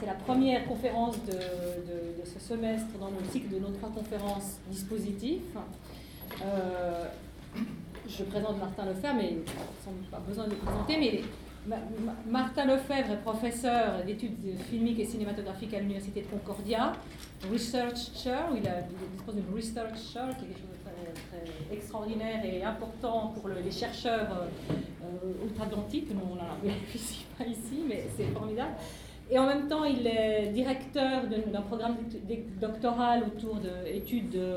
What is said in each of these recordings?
c'est la première conférence de, ce semestre dans le cycle de nos trois conférences dispositifs. Euh, je présente Martin Lefebvre, mais sans pas besoin de le présenter, mais Martin Lefebvre est professeur d'études filmiques et cinématographiques à l'Université de Concordia, researcher, il, a, dispose d'une researcher, qui est quelque chose de très, extraordinaire et important pour les chercheurs euh, euh, outre-Atlantique. Nous, on l'a pas ici, mais c'est formidable. Et en même temps, il est directeur d'un programme doctoral autour d'études de,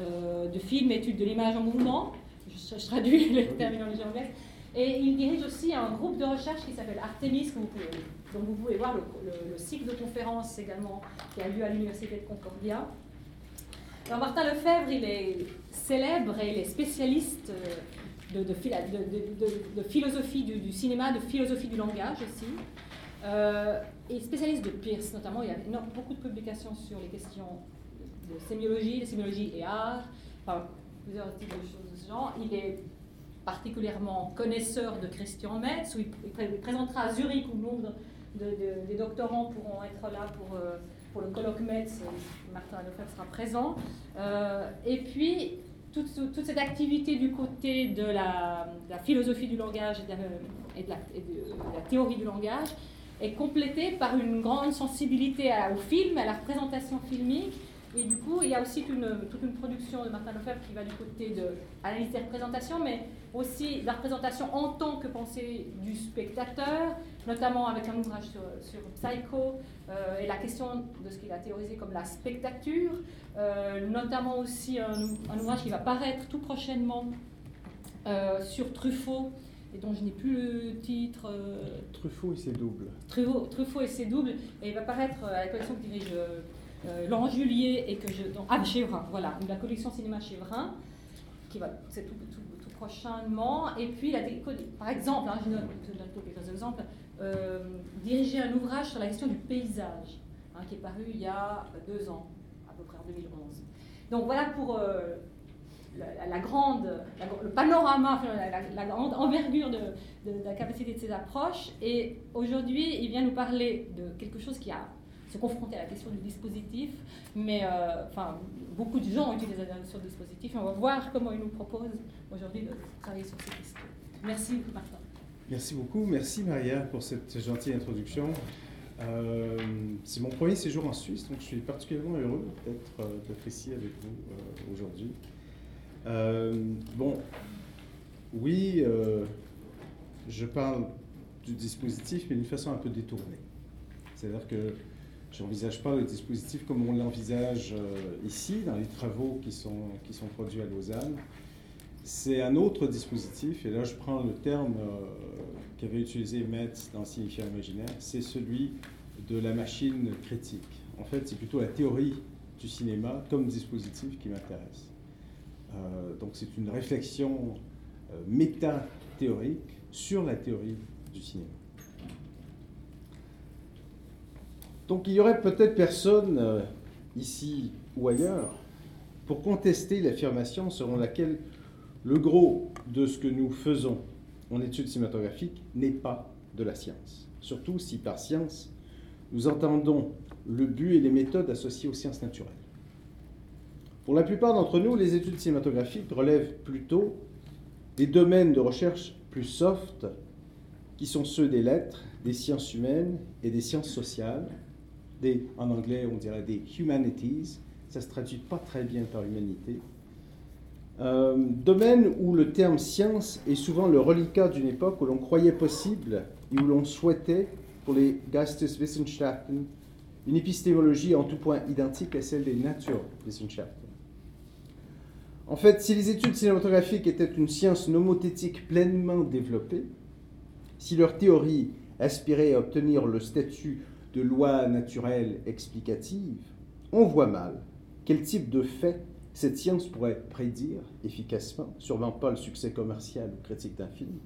euh, de films, études de l'image en mouvement. Je, je traduis les terminologies anglaises. Et il dirige aussi un groupe de recherche qui s'appelle Artemis, vous pouvez, donc vous pouvez voir le, cycle de conférences également qui a lieu à l'Université de Concordia. Alors Martin Lefebvre, il est célèbre et il est spécialiste de, de, de philosophie du, cinéma, de philosophie du langage aussi. Euh, et spécialiste de Pierce notamment. Il y a beaucoup de publications sur les questions de sémiologie, de sémiologie et art, enfin plusieurs types de choses de ce genre. Il est particulièrement connaisseur de Christian Metz, où il, présentera à Zurich où nombre de, des doctorants pourront être là pour, euh, pour le colloque Metz. Martin Lefebvre sera présent. Euh, et puis, toute, toute, cette activité du côté de la, philosophie du langage et de la, théorie du langage est complétée par une grande sensibilité au film, à la représentation filmique, et du coup, il y a aussi toute une, production de Martin Lefebvre qui va du côté de l'analyse des représentations, mais aussi la représentation en tant que pensée du spectateur, notamment avec un ouvrage sur, Psycho euh, et la question de ce qu'il a théorisé comme la spectature, euh, notamment aussi un, un, ouvrage qui va paraître tout prochainement euh, sur Truffaut et dont je n'ai plus le titre. Truffaut et ses doubles. Truffaut, Truffaut et ses doubles, et il va paraître à la collection que dirige euh, Laurent Julier et que je. Ah, Chevrin, voilà, la collection cinéma Chevrin, qui va. C'est tout, tout, prochainement. Et puis, la, par exemple, hein, je donne, quelques exemples, euh, diriger un ouvrage sur la question du paysage, hein, qui est paru il y a deux ans, à peu près en 2011. Donc voilà pour euh, la, grande, le panorama, la, grande envergure de, la capacité de ces approches. Et aujourd'hui, il vient nous parler de quelque chose qui a se confronter à la question du dispositif, mais euh, enfin, beaucoup de gens utilisent la notion de dispositif et on va voir comment ils nous proposent aujourd'hui de travailler sur ces questions. Merci Martin. Merci beaucoup, merci Maria pour cette gentille introduction. Euh, c'est mon premier séjour en Suisse, donc je suis particulièrement heureux d'être euh, ici avec vous aujourd'hui. Bon, oui, je parle du dispositif, mais d'une façon un peu détournée. C'est-à-dire que je n'envisage pas le dispositif comme on l'envisage euh, ici, dans les travaux qui sont, qui sont produits à Lausanne. C'est un autre dispositif, et là je prends le terme euh, qu'avait utilisé Metz dans Signifiant imaginaire, c'est celui de la machine critique. En fait, c'est plutôt la théorie du cinéma comme dispositif qui m'intéresse. Euh, donc c'est une réflexion méta-théorique sur la théorie du cinéma. Donc il y aurait peut-être personne euh, ici ou ailleurs pour contester l'affirmation selon laquelle le gros de ce que nous faisons en études cinématographiques n'est pas de la science. Surtout si par science, nous entendons le but et les méthodes associées aux sciences naturelles. Pour la plupart d'entre nous, les études cinématographiques relèvent plutôt des domaines de recherche plus soft, qui sont ceux des lettres, des sciences humaines et des sciences sociales, des, en anglais on dirait des humanities, ça se traduit pas très bien par humanité. Euh, domaine où le terme science est souvent le reliquat d'une époque où l'on croyait possible et où l'on souhaitait, pour les Geisteswissenschaften, une épistémologie en tout point identique à celle des Naturwissenschaften. En fait, si les études cinématographiques étaient une science nomothétique pleinement développée, si leur théorie aspirait à obtenir le statut de loi naturelle explicative, on voit mal quel type de fait cette science pourrait prédire efficacement, sûrement pas le succès commercial ou critique d'un film,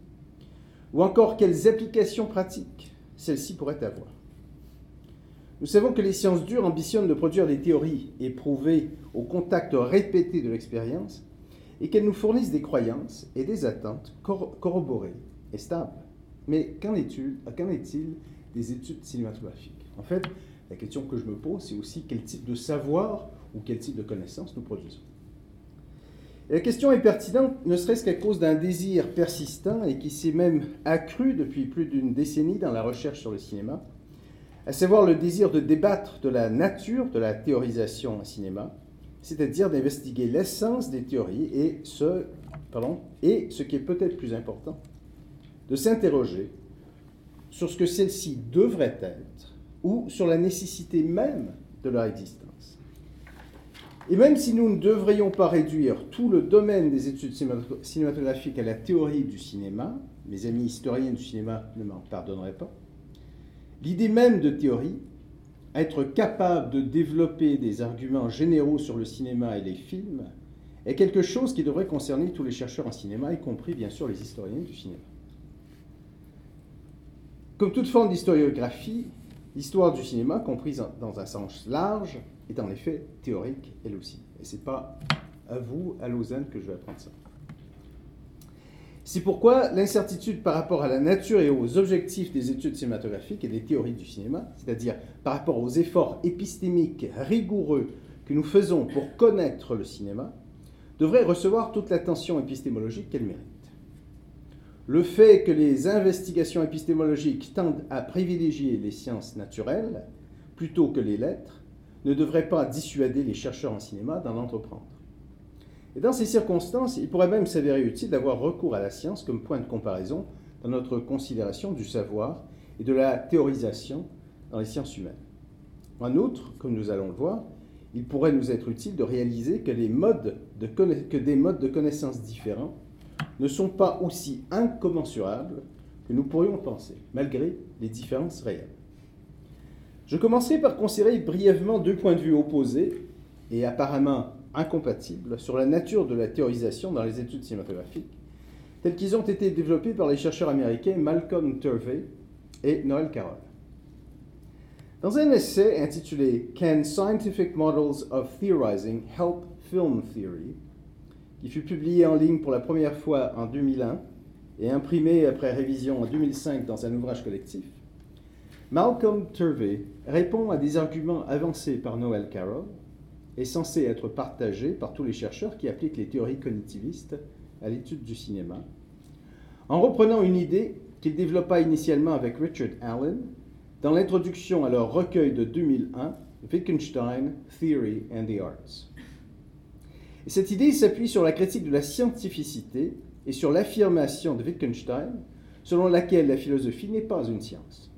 ou encore quelles applications pratiques celle-ci pourrait avoir. Nous savons que les sciences dures ambitionnent de produire des théories éprouvées au contact répété de l'expérience et qu'elles nous fournissent des croyances et des attentes corroborées et stables. Mais qu'en est-il des études cinématographiques? En fait, La question que je me pose, c'est aussi quel type de savoir ou quel type de connaissance nous produisons. La question est pertinente, ne serait-ce qu'à cause d'un désir persistant et qui s'est même accru depuis plus d'une décennie dans la recherche sur le cinéma, à savoir le désir de débattre de la nature de la théorisation en cinéma, c'est-à-dire d'investiguer l'essence des théories et ce, pardon, et ce qui est peut-être plus important, de s'interroger sur ce que celles-ci devraient être ou sur la nécessité même de leur existence. Et même si nous ne devrions pas réduire tout le domaine des études cinématographiques à la théorie du cinéma, mes amis historiens du cinéma ne m'en pardonneraient pas, l'idée même de théorie, être capable de développer des arguments généraux sur le cinéma et les films, est quelque chose qui devrait concerner tous les chercheurs en cinéma, y compris bien sûr les historiens du cinéma. Comme toute forme d'historiographie, l'histoire du cinéma, comprise dans un sens large, est en effet théorique elle aussi. Et ce n'est pas à vous, à Lausanne, que je vais apprendre ça. C'est pourquoi l'incertitude par rapport à la nature et aux objectifs des études cinématographiques et des théories du cinéma, c'est-à-dire par rapport aux efforts épistémiques rigoureux que nous faisons pour connaître le cinéma, devrait recevoir toute l'attention épistémologique qu'elle mérite le fait que les investigations épistémologiques tendent à privilégier les sciences naturelles plutôt que les lettres ne devrait pas dissuader les chercheurs en cinéma d'en entreprendre. Et dans ces circonstances, il pourrait même s'avérer utile d'avoir recours à la science comme point de comparaison dans notre considération du savoir et de la théorisation dans les sciences humaines. En outre, comme nous allons le voir, il pourrait nous être utile de réaliser que, des modes de connaissance différents ne sont pas aussi incommensurables que nous pourrions penser, malgré les différences réelles. Je commencerai par considérer brièvement deux points de vue opposés et apparemment incompatibles sur la nature de la théorisation dans les études cinématographiques, tels qu'ils ont été développés par les chercheurs américains Malcolm Turvey et Noel Carroll. Dans un essai intitulé Can Scientific Models of Theorizing Help Film Theory qui fut publié en ligne pour la première fois en 2001 et imprimé après révision en 2005 dans un ouvrage collectif, Malcolm Turvey répond à des arguments avancés par Noel Carroll et censés être partagés par tous les chercheurs qui appliquent les théories cognitivistes à l'étude du cinéma, en reprenant une idée qu'il développa initialement avec Richard Allen dans l'introduction à leur recueil de 2001, Wittgenstein, Theory and the Arts. Et cette idée s'appuie sur la critique de la scientificité et sur l'affirmation de Wittgenstein selon laquelle la philosophie n'est pas une science.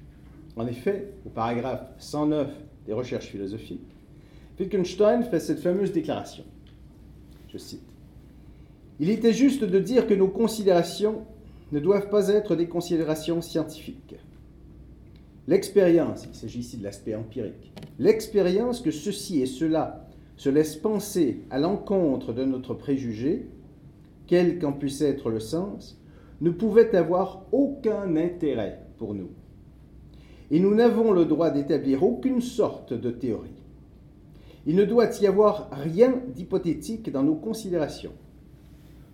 En effet, au paragraphe 109 des recherches philosophiques, Wittgenstein fait cette fameuse déclaration. Je cite. Il était juste de dire que nos considérations ne doivent pas être des considérations scientifiques. L'expérience, il s'agit ici de l'aspect empirique, l'expérience que ceci et cela se laisse penser à l'encontre de notre préjugé, quel qu'en puisse être le sens, ne pouvait avoir aucun intérêt pour nous. Et nous n'avons le droit d'établir aucune sorte de théorie. Il ne doit y avoir rien d'hypothétique dans nos considérations.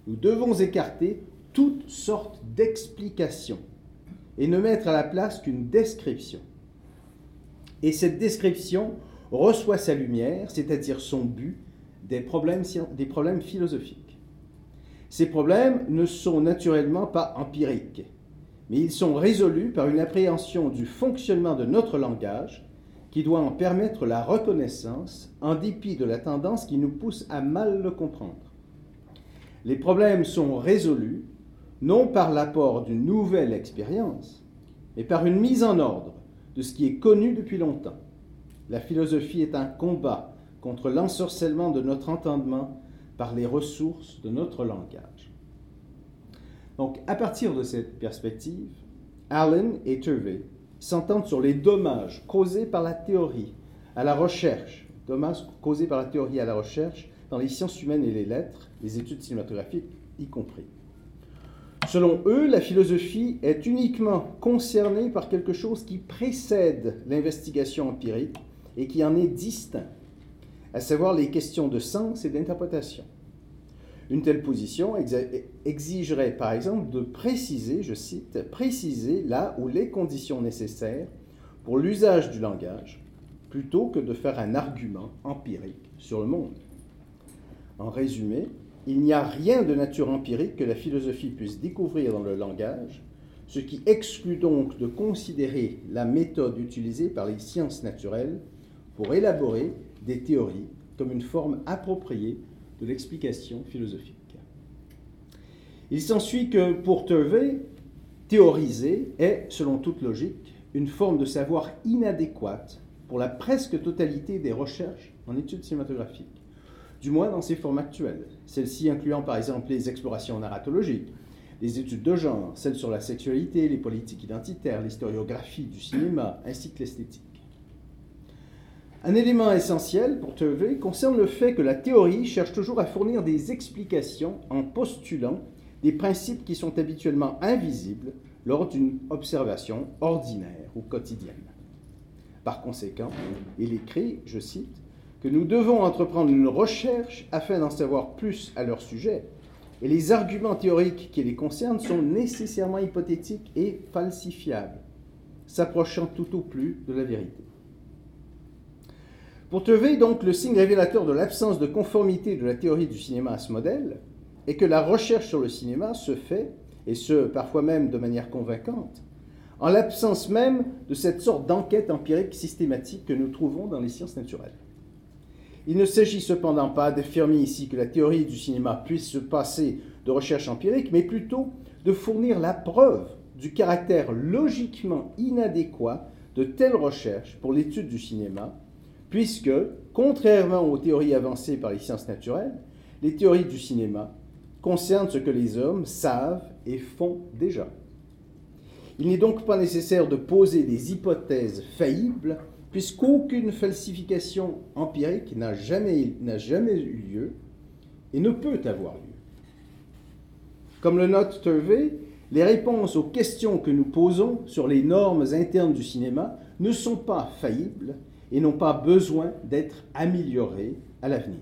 Nous devons écarter toutes sortes d'explications et ne mettre à la place qu'une description. Et cette description reçoit sa lumière, c'est-à-dire son but, des problèmes, des problèmes philosophiques. Ces problèmes ne sont naturellement pas empiriques, mais ils sont résolus par une appréhension du fonctionnement de notre langage qui doit en permettre la reconnaissance en dépit de la tendance qui nous pousse à mal le comprendre. Les problèmes sont résolus non par l'apport d'une nouvelle expérience, mais par une mise en ordre de ce qui est connu depuis longtemps. La philosophie est un combat contre l'ensorcellement de notre entendement par les ressources de notre langage. Donc, à partir de cette perspective, Allen et Turvey s'entendent sur les dommages causés par la théorie à la recherche, dommages causés par la théorie à la recherche dans les sciences humaines et les lettres, les études cinématographiques y compris. Selon eux, la philosophie est uniquement concernée par quelque chose qui précède l'investigation empirique et qui en est distinct, à savoir les questions de sens et d'interprétation. Une telle position exigerait par exemple de préciser, je cite, préciser là où les conditions nécessaires pour l'usage du langage plutôt que de faire un argument empirique sur le monde. En résumé, il n'y a rien de nature empirique que la philosophie puisse découvrir dans le langage, ce qui exclut donc de considérer la méthode utilisée par les sciences naturelles pour élaborer des théories comme une forme appropriée de l'explication philosophique. Il s'ensuit que pour Turvey, théoriser est, selon toute logique, une forme de savoir inadéquate pour la presque totalité des recherches en études cinématographiques, du moins dans ses formes actuelles, celles-ci incluant par exemple les explorations narratologiques, les études de genre, celles sur la sexualité, les politiques identitaires, l'historiographie du cinéma, ainsi que l'esthétique. Un élément essentiel pour Turvey concerne le fait que la théorie cherche toujours à fournir des explications en postulant des principes qui sont habituellement invisibles lors d'une observation ordinaire ou quotidienne. Par conséquent, il écrit, je cite, que nous devons entreprendre une recherche afin d'en savoir plus à leur sujet, et les arguments théoriques qui les concernent sont nécessairement hypothétiques et falsifiables, s'approchant tout au plus de la vérité. Pour Tevey, donc, le signe révélateur de l'absence de conformité de la théorie du cinéma à ce modèle est que la recherche sur le cinéma se fait, et ce, parfois même de manière convaincante, en l'absence même de cette sorte d'enquête empirique systématique que nous trouvons dans les sciences naturelles. Il ne s'agit cependant pas d'affirmer ici que la théorie du cinéma puisse se passer de recherche empirique, mais plutôt de fournir la preuve du caractère logiquement inadéquat de telles recherches pour l'étude du cinéma, puisque, contrairement aux théories avancées par les sciences naturelles, les théories du cinéma concernent ce que les hommes savent et font déjà. Il n'est donc pas nécessaire de poser des hypothèses faillibles, puisqu'aucune falsification empirique n'a jamais, eu lieu et ne peut avoir lieu. Comme le note Turvey, les réponses aux questions que nous posons sur les normes internes du cinéma ne sont pas faillibles et n'ont pas besoin d'être améliorées à l'avenir.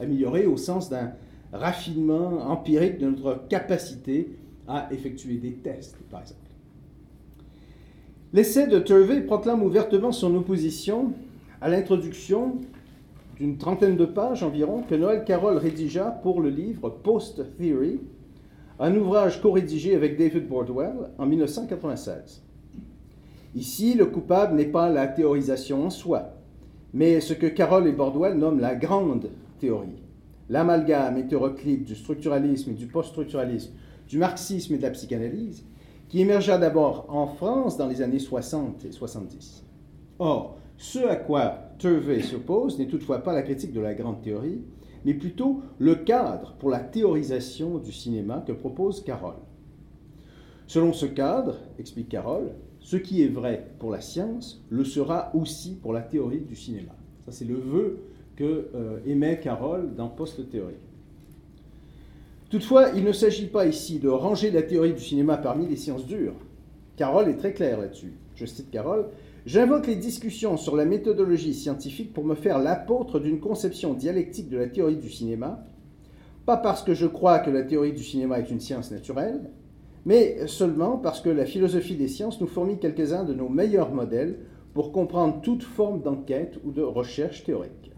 Améliorées au sens d'un raffinement empirique de notre capacité à effectuer des tests, par exemple. L'essai de Turvey proclame ouvertement son opposition à l'introduction d'une trentaine de pages environ que Noël Carroll rédigea pour le livre Post Theory, un ouvrage co-rédigé avec David Bordwell en 1996. Ici, le coupable n'est pas la théorisation en soi, mais ce que Carroll et Bordwell nomment la grande théorie, l'amalgame hétéroclite du structuralisme et du post-structuralisme, du marxisme et de la psychanalyse, qui émergea d'abord en France dans les années 60 et 70. Or, ce à quoi Turvey s'oppose n'est toutefois pas la critique de la grande théorie, mais plutôt le cadre pour la théorisation du cinéma que propose Carroll. Selon ce cadre, explique Carroll, ce qui est vrai pour la science le sera aussi pour la théorie du cinéma. Ça, c'est le vœu que euh, émet Carroll dans Post-théorie. Toutefois, il ne s'agit pas ici de ranger la théorie du cinéma parmi les sciences dures. Carroll est très clair là-dessus. Je cite Carroll J'invoque les discussions sur la méthodologie scientifique pour me faire l'apôtre d'une conception dialectique de la théorie du cinéma, pas parce que je crois que la théorie du cinéma est une science naturelle, mais seulement parce que la philosophie des sciences nous fournit quelques-uns de nos meilleurs modèles pour comprendre toute forme d'enquête ou de recherche théorique.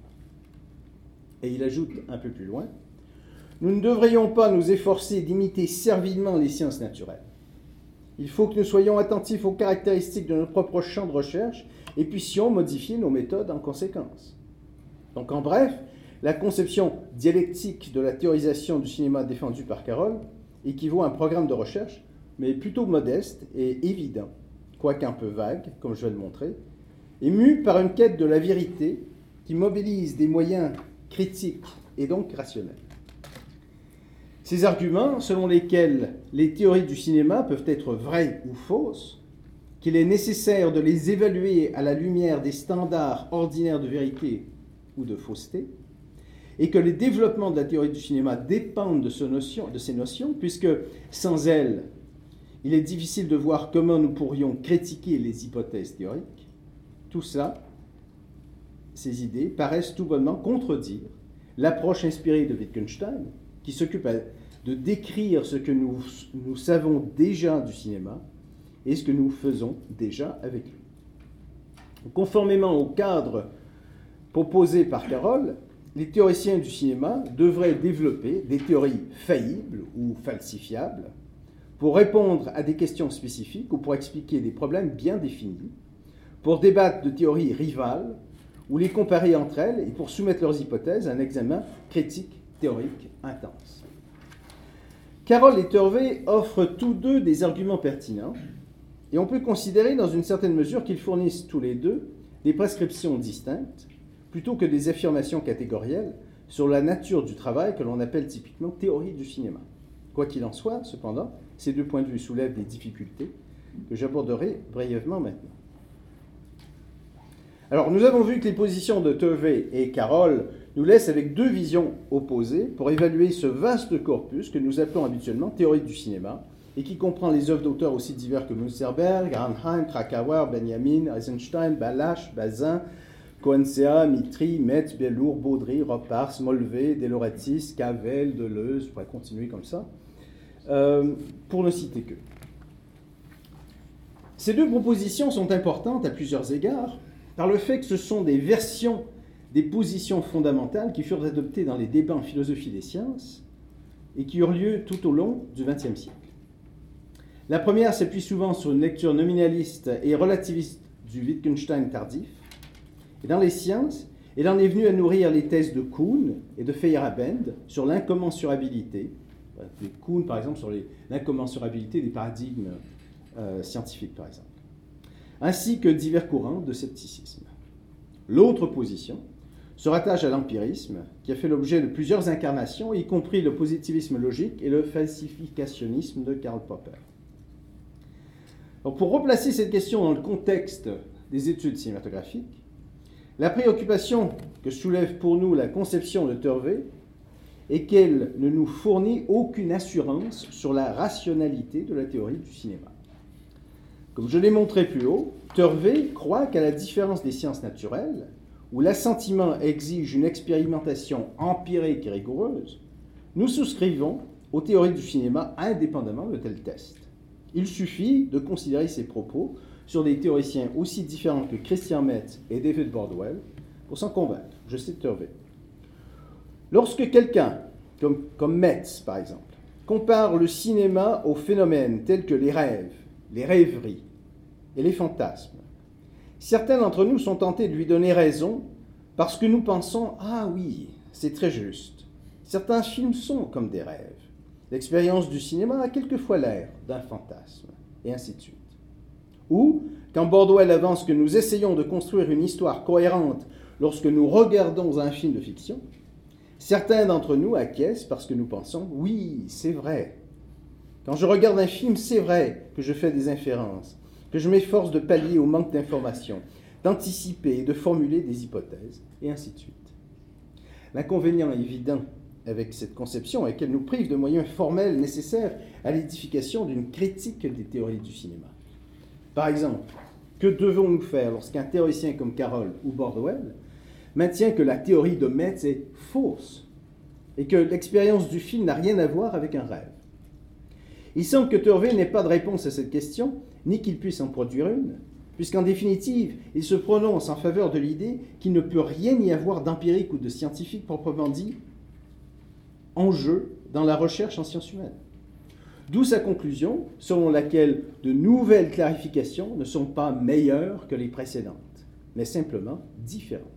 Et il ajoute un peu plus loin nous ne devrions pas nous efforcer d'imiter servilement les sciences naturelles. Il faut que nous soyons attentifs aux caractéristiques de notre propre champ de recherche et puissions modifier nos méthodes en conséquence. Donc en bref, la conception dialectique de la théorisation du cinéma défendue par Carroll équivaut à un programme de recherche, mais plutôt modeste et évident, quoique un peu vague, comme je vais le montrer, et mu par une quête de la vérité qui mobilise des moyens critiques et donc rationnels. Ces arguments, selon lesquels les théories du cinéma peuvent être vraies ou fausses, qu'il est nécessaire de les évaluer à la lumière des standards ordinaires de vérité ou de fausseté, et que les développements de la théorie du cinéma dépendent de, de ces notions, puisque sans elles, il est difficile de voir comment nous pourrions critiquer les hypothèses théoriques. Tout ça, ces idées, paraissent tout bonnement contredire l'approche inspirée de Wittgenstein, qui s'occupe de décrire ce que nous, nous savons déjà du cinéma et ce que nous faisons déjà avec lui. Conformément au cadre proposé par Carroll, les théoriciens du cinéma devraient développer des théories faillibles ou falsifiables pour répondre à des questions spécifiques ou pour expliquer des problèmes bien définis, pour débattre de théories rivales ou les comparer entre elles et pour soumettre leurs hypothèses à un examen critique théorique intense. Carroll et Turvey offrent tous deux des arguments pertinents et on peut considérer dans une certaine mesure qu'ils fournissent tous les deux des prescriptions distinctes plutôt que des affirmations catégorielles sur la nature du travail que l'on appelle typiquement théorie du cinéma. Quoi qu'il en soit, cependant, ces deux points de vue soulèvent des difficultés que j'aborderai brièvement maintenant. Alors, nous avons vu que les positions de Tevey et Carroll nous laissent avec deux visions opposées pour évaluer ce vaste corpus que nous appelons habituellement théorie du cinéma et qui comprend les œuvres d'auteurs aussi divers que Munsterberg, Arnheim, Krakauer, Benjamin, Eisenstein, Balache, Bazin, Coencea, Mitri, Metz, Bellour, Baudry, Ropars, Molvé, Deloretis, Cavell, Deleuze, je pourrais continuer comme ça, euh, pour ne citer que. Ces deux propositions sont importantes à plusieurs égards par le fait que ce sont des versions des positions fondamentales qui furent adoptées dans les débats en philosophie des sciences et qui eurent lieu tout au long du XXe siècle. La première s'appuie souvent sur une lecture nominaliste et relativiste du Wittgenstein tardif, et dans les sciences, elle en est venue à nourrir les thèses de Kuhn et de Feyerabend sur l'incommensurabilité, Kuhn par exemple sur l'incommensurabilité des paradigmes euh, scientifiques par exemple, ainsi que divers courants de scepticisme. L'autre position se rattache à l'empirisme, qui a fait l'objet de plusieurs incarnations, y compris le positivisme logique et le falsificationnisme de Karl Popper. pour replacer cette question dans le contexte des études cinématographiques, la préoccupation que soulève pour nous la conception de Turvey est qu'elle ne nous fournit aucune assurance sur la rationalité de la théorie du cinéma. Comme je l'ai montré plus haut, Turvey croit qu'à la différence des sciences naturelles, où l'assentiment exige une expérimentation empirique et rigoureuse, nous souscrivons aux théories du cinéma indépendamment de tels tests. Il suffit de considérer ces propos sur des théoriciens aussi différents que Christian Metz et David Bordwell pour s'en convaincre. Je cite Turvey. Lorsque quelqu'un, comme, comme Metz par exemple, compare le cinéma aux phénomènes tels que les rêves, les rêveries et les fantasmes, certains d'entre nous sont tentés de lui donner raison parce que nous pensons Ah oui, c'est très juste. Certains films sont comme des rêves. L'expérience du cinéma a quelquefois l'air d'un fantasme, et ainsi de suite. Ou, quand Bordwell avance que nous essayons de construire une histoire cohérente lorsque nous regardons un film de fiction, certains d'entre nous acquiescent parce que nous pensons oui, c'est vrai. Quand je regarde un film, c'est vrai que je fais des inférences, que je m'efforce de pallier au manque d'informations, d'anticiper et de formuler des hypothèses, et ainsi de suite. L'inconvénient évident avec cette conception est qu'elle nous prive de moyens formels nécessaires à l'édification d'une critique des théories du cinéma. Par exemple, que devons-nous faire lorsqu'un théoricien comme Carroll ou Bordwell maintient que la théorie de Metz est fausse et que l'expérience du film n'a rien à voir avec un rêve? Il semble que Turvey n'ait pas de réponse à cette question, ni qu'il puisse en produire une, puisqu'en définitive, il se prononce en faveur de l'idée qu'il ne peut rien y avoir d'empirique ou de scientifique proprement dit en jeu dans la recherche en sciences humaines. D'où sa conclusion, selon laquelle de nouvelles clarifications ne sont pas meilleures que les précédentes, mais simplement différentes.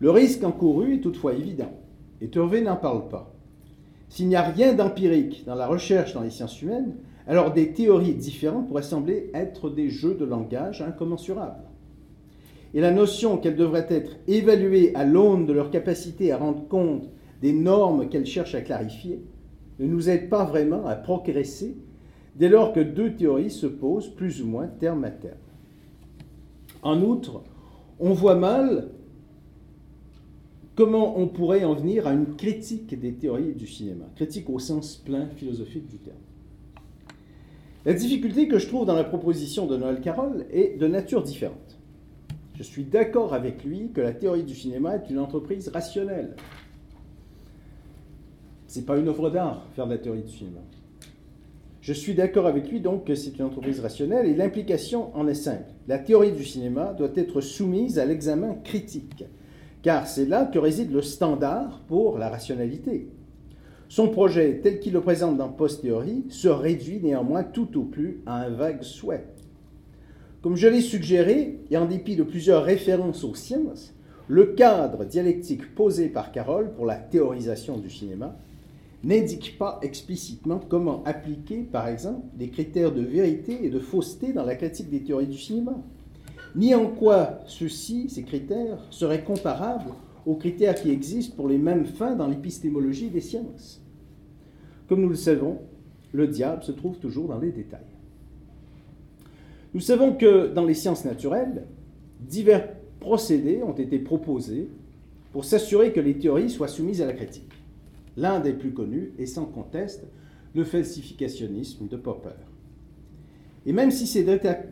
Le risque encouru est toutefois évident, et Turvey n'en parle pas. S'il n'y a rien d'empirique dans la recherche dans les sciences humaines, alors des théories différentes pourraient sembler être des jeux de langage incommensurables. Et la notion qu'elles devraient être évaluées à l'aune de leur capacité à rendre compte des normes qu'elles cherchent à clarifier ne nous aide pas vraiment à progresser dès lors que deux théories se posent plus ou moins terme à terme. En outre, on voit mal comment on pourrait en venir à une critique des théories du cinéma, critique au sens plein philosophique du terme. La difficulté que je trouve dans la proposition de Noël Carroll est de nature différente. Je suis d'accord avec lui que la théorie du cinéma est une entreprise rationnelle, c'est pas une œuvre d'art, faire de la théorie du cinéma. Je suis d'accord avec lui donc que c'est une entreprise rationnelle et l'implication en est simple. La théorie du cinéma doit être soumise à l'examen critique, car c'est là que réside le standard pour la rationalité. Son projet, tel qu'il le présente dans Post-théorie, se réduit néanmoins tout au plus à un vague souhait. Comme je l'ai suggéré, et en dépit de plusieurs références aux sciences, le cadre dialectique posé par Carroll pour la théorisation du cinéma n'indique pas explicitement comment appliquer, par exemple, des critères de vérité et de fausseté dans la critique des théories du cinéma, ni en quoi ceux-ci, ces critères, seraient comparables aux critères qui existent pour les mêmes fins dans l'épistémologie des sciences. Comme nous le savons, le diable se trouve toujours dans les détails. Nous savons que dans les sciences naturelles, divers procédés ont été proposés pour s'assurer que les théories soient soumises à la critique. L'un des plus connus est sans conteste le falsificationnisme de Popper. Et même si ces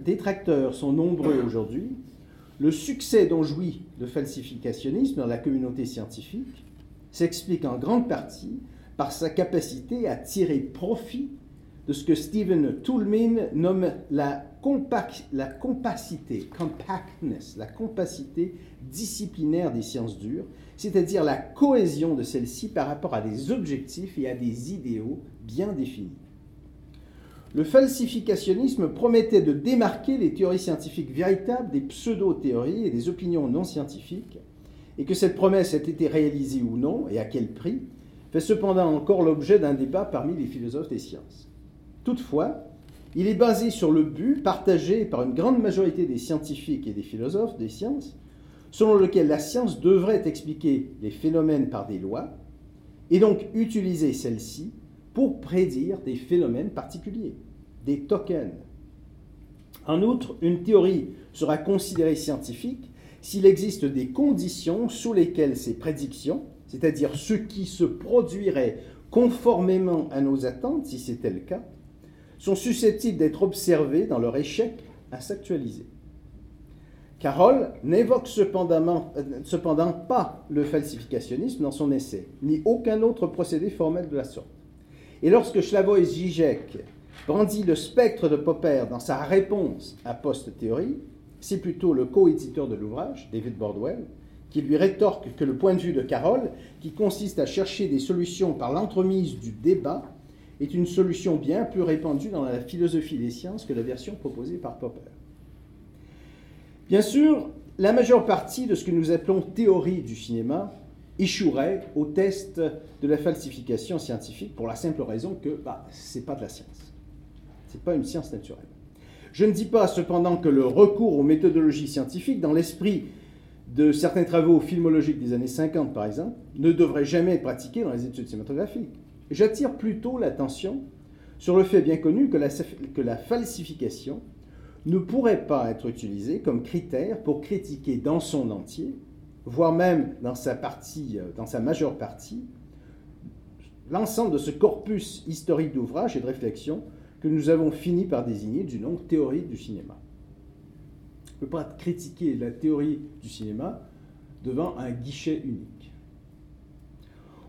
détracteurs sont nombreux aujourd'hui, le succès dont jouit le falsificationnisme dans la communauté scientifique s'explique en grande partie par sa capacité à tirer profit de ce que Stephen Toulmin nomme la, compactness, la compacité disciplinaire des sciences dures, c'est-à-dire la cohésion de celles-ci par rapport à des objectifs et à des idéaux bien définis. Le falsificationnisme promettait de démarquer les théories scientifiques véritables des pseudo-théories et des opinions non scientifiques, et que cette promesse ait été réalisée ou non, et à quel prix, fait cependant encore l'objet d'un débat parmi les philosophes des sciences. Toutefois, il est basé sur le but partagé par une grande majorité des scientifiques et des philosophes des sciences, selon lequel la science devrait expliquer les phénomènes par des lois, et donc utiliser celles-ci pour prédire des phénomènes particuliers, des tokens. En outre, une théorie sera considérée scientifique s'il existe des conditions sous lesquelles ces prédictions, c'est-à-dire ce qui se produirait conformément à nos attentes, si c'était le cas, sont susceptibles d'être observées dans leur échec à s'actualiser. Carroll n'évoque cependant, euh, cependant, pas le falsificationnisme dans son essai, ni aucun autre procédé formel de la sorte. Et lorsque Slavoj Žižek brandit le spectre de Popper dans sa réponse à post-théorie, c'est plutôt le co-éditeur de l'ouvrage, David Bordwell, qui lui rétorque que le point de vue de Carroll, qui consiste à chercher des solutions par l'entremise du débat, est une solution bien plus répandue dans la philosophie des sciences que la version proposée par Popper. Bien sûr, la majeure partie de ce que nous appelons théorie du cinéma échouerait au test de la falsification scientifique pour la simple raison que bah, ce n'est pas de la science. Ce n'est pas une science naturelle. Je ne dis pas cependant que le recours aux méthodologies scientifiques, dans l'esprit de certains travaux filmologiques des années 50 par exemple, ne devrait jamais être pratiqué dans les études cinématographiques. J'attire plutôt l'attention sur le fait bien connu que la, que la falsification ne pourrait pas être utilisée comme critère pour critiquer dans son entier voire même dans sa partie, euh, dans sa majeure partie, l'ensemble de ce corpus historique d'ouvrages et de réflexions que nous avons fini par désigner du nom théorie du cinéma. On ne peut pas critiquer la théorie du cinéma devant un guichet unique.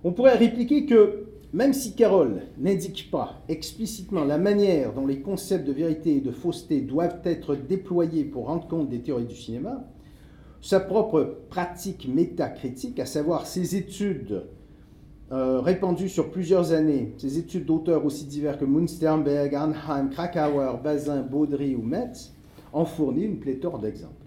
On pourrait répliquer que même si Carroll n'indique pas explicitement la manière dont les concepts de vérité et de fausseté doivent être déployés pour rendre compte des théories du cinéma, sa propre pratique métacritique, à savoir ses études euh, répandues sur plusieurs années, ses études d'auteurs aussi divers que Munsternberg, Arnheim, Krakauer, Bazin, Baudry ou Metz, en fournit une pléthore d'exemples.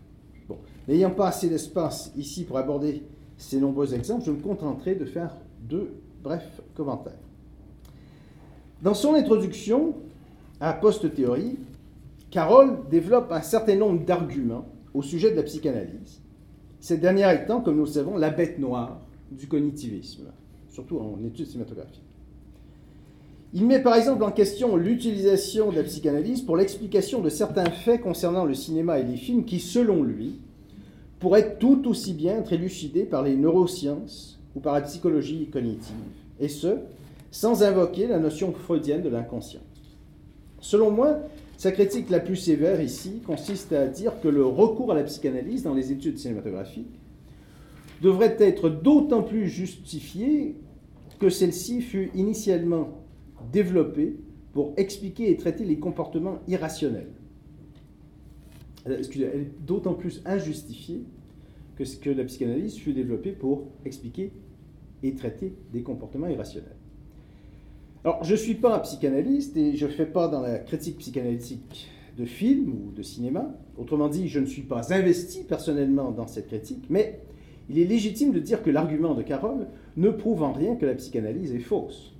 Bon. N'ayant pas assez d'espace ici pour aborder ces nombreux exemples, je me contenterai de faire deux brefs commentaires. Dans son introduction à Post-théorie, Carroll développe un certain nombre d'arguments au sujet de la psychanalyse cette dernière étant, comme nous le savons, la bête noire du cognitivisme, surtout en études cinématographiques. Il met par exemple en question l'utilisation de la psychanalyse pour l'explication de certains faits concernant le cinéma et les films qui, selon lui, pourraient tout aussi bien être élucidés par les neurosciences ou par la psychologie cognitive, et ce, sans invoquer la notion freudienne de l'inconscient. Selon moi, sa critique la plus sévère ici consiste à dire que le recours à la psychanalyse dans les études cinématographiques devrait être d'autant plus justifié que celle-ci fut initialement développée pour expliquer et traiter les comportements irrationnels. Elle est d'autant plus injustifiée que, que la psychanalyse fut développée pour expliquer et traiter des comportements irrationnels. Alors, je ne suis pas un psychanalyste et je ne fais pas dans la critique psychanalytique de films ou de cinéma. Autrement dit, je ne suis pas investi personnellement dans cette critique, mais il est légitime de dire que l'argument de Carole ne prouve en rien que la psychanalyse est fausse.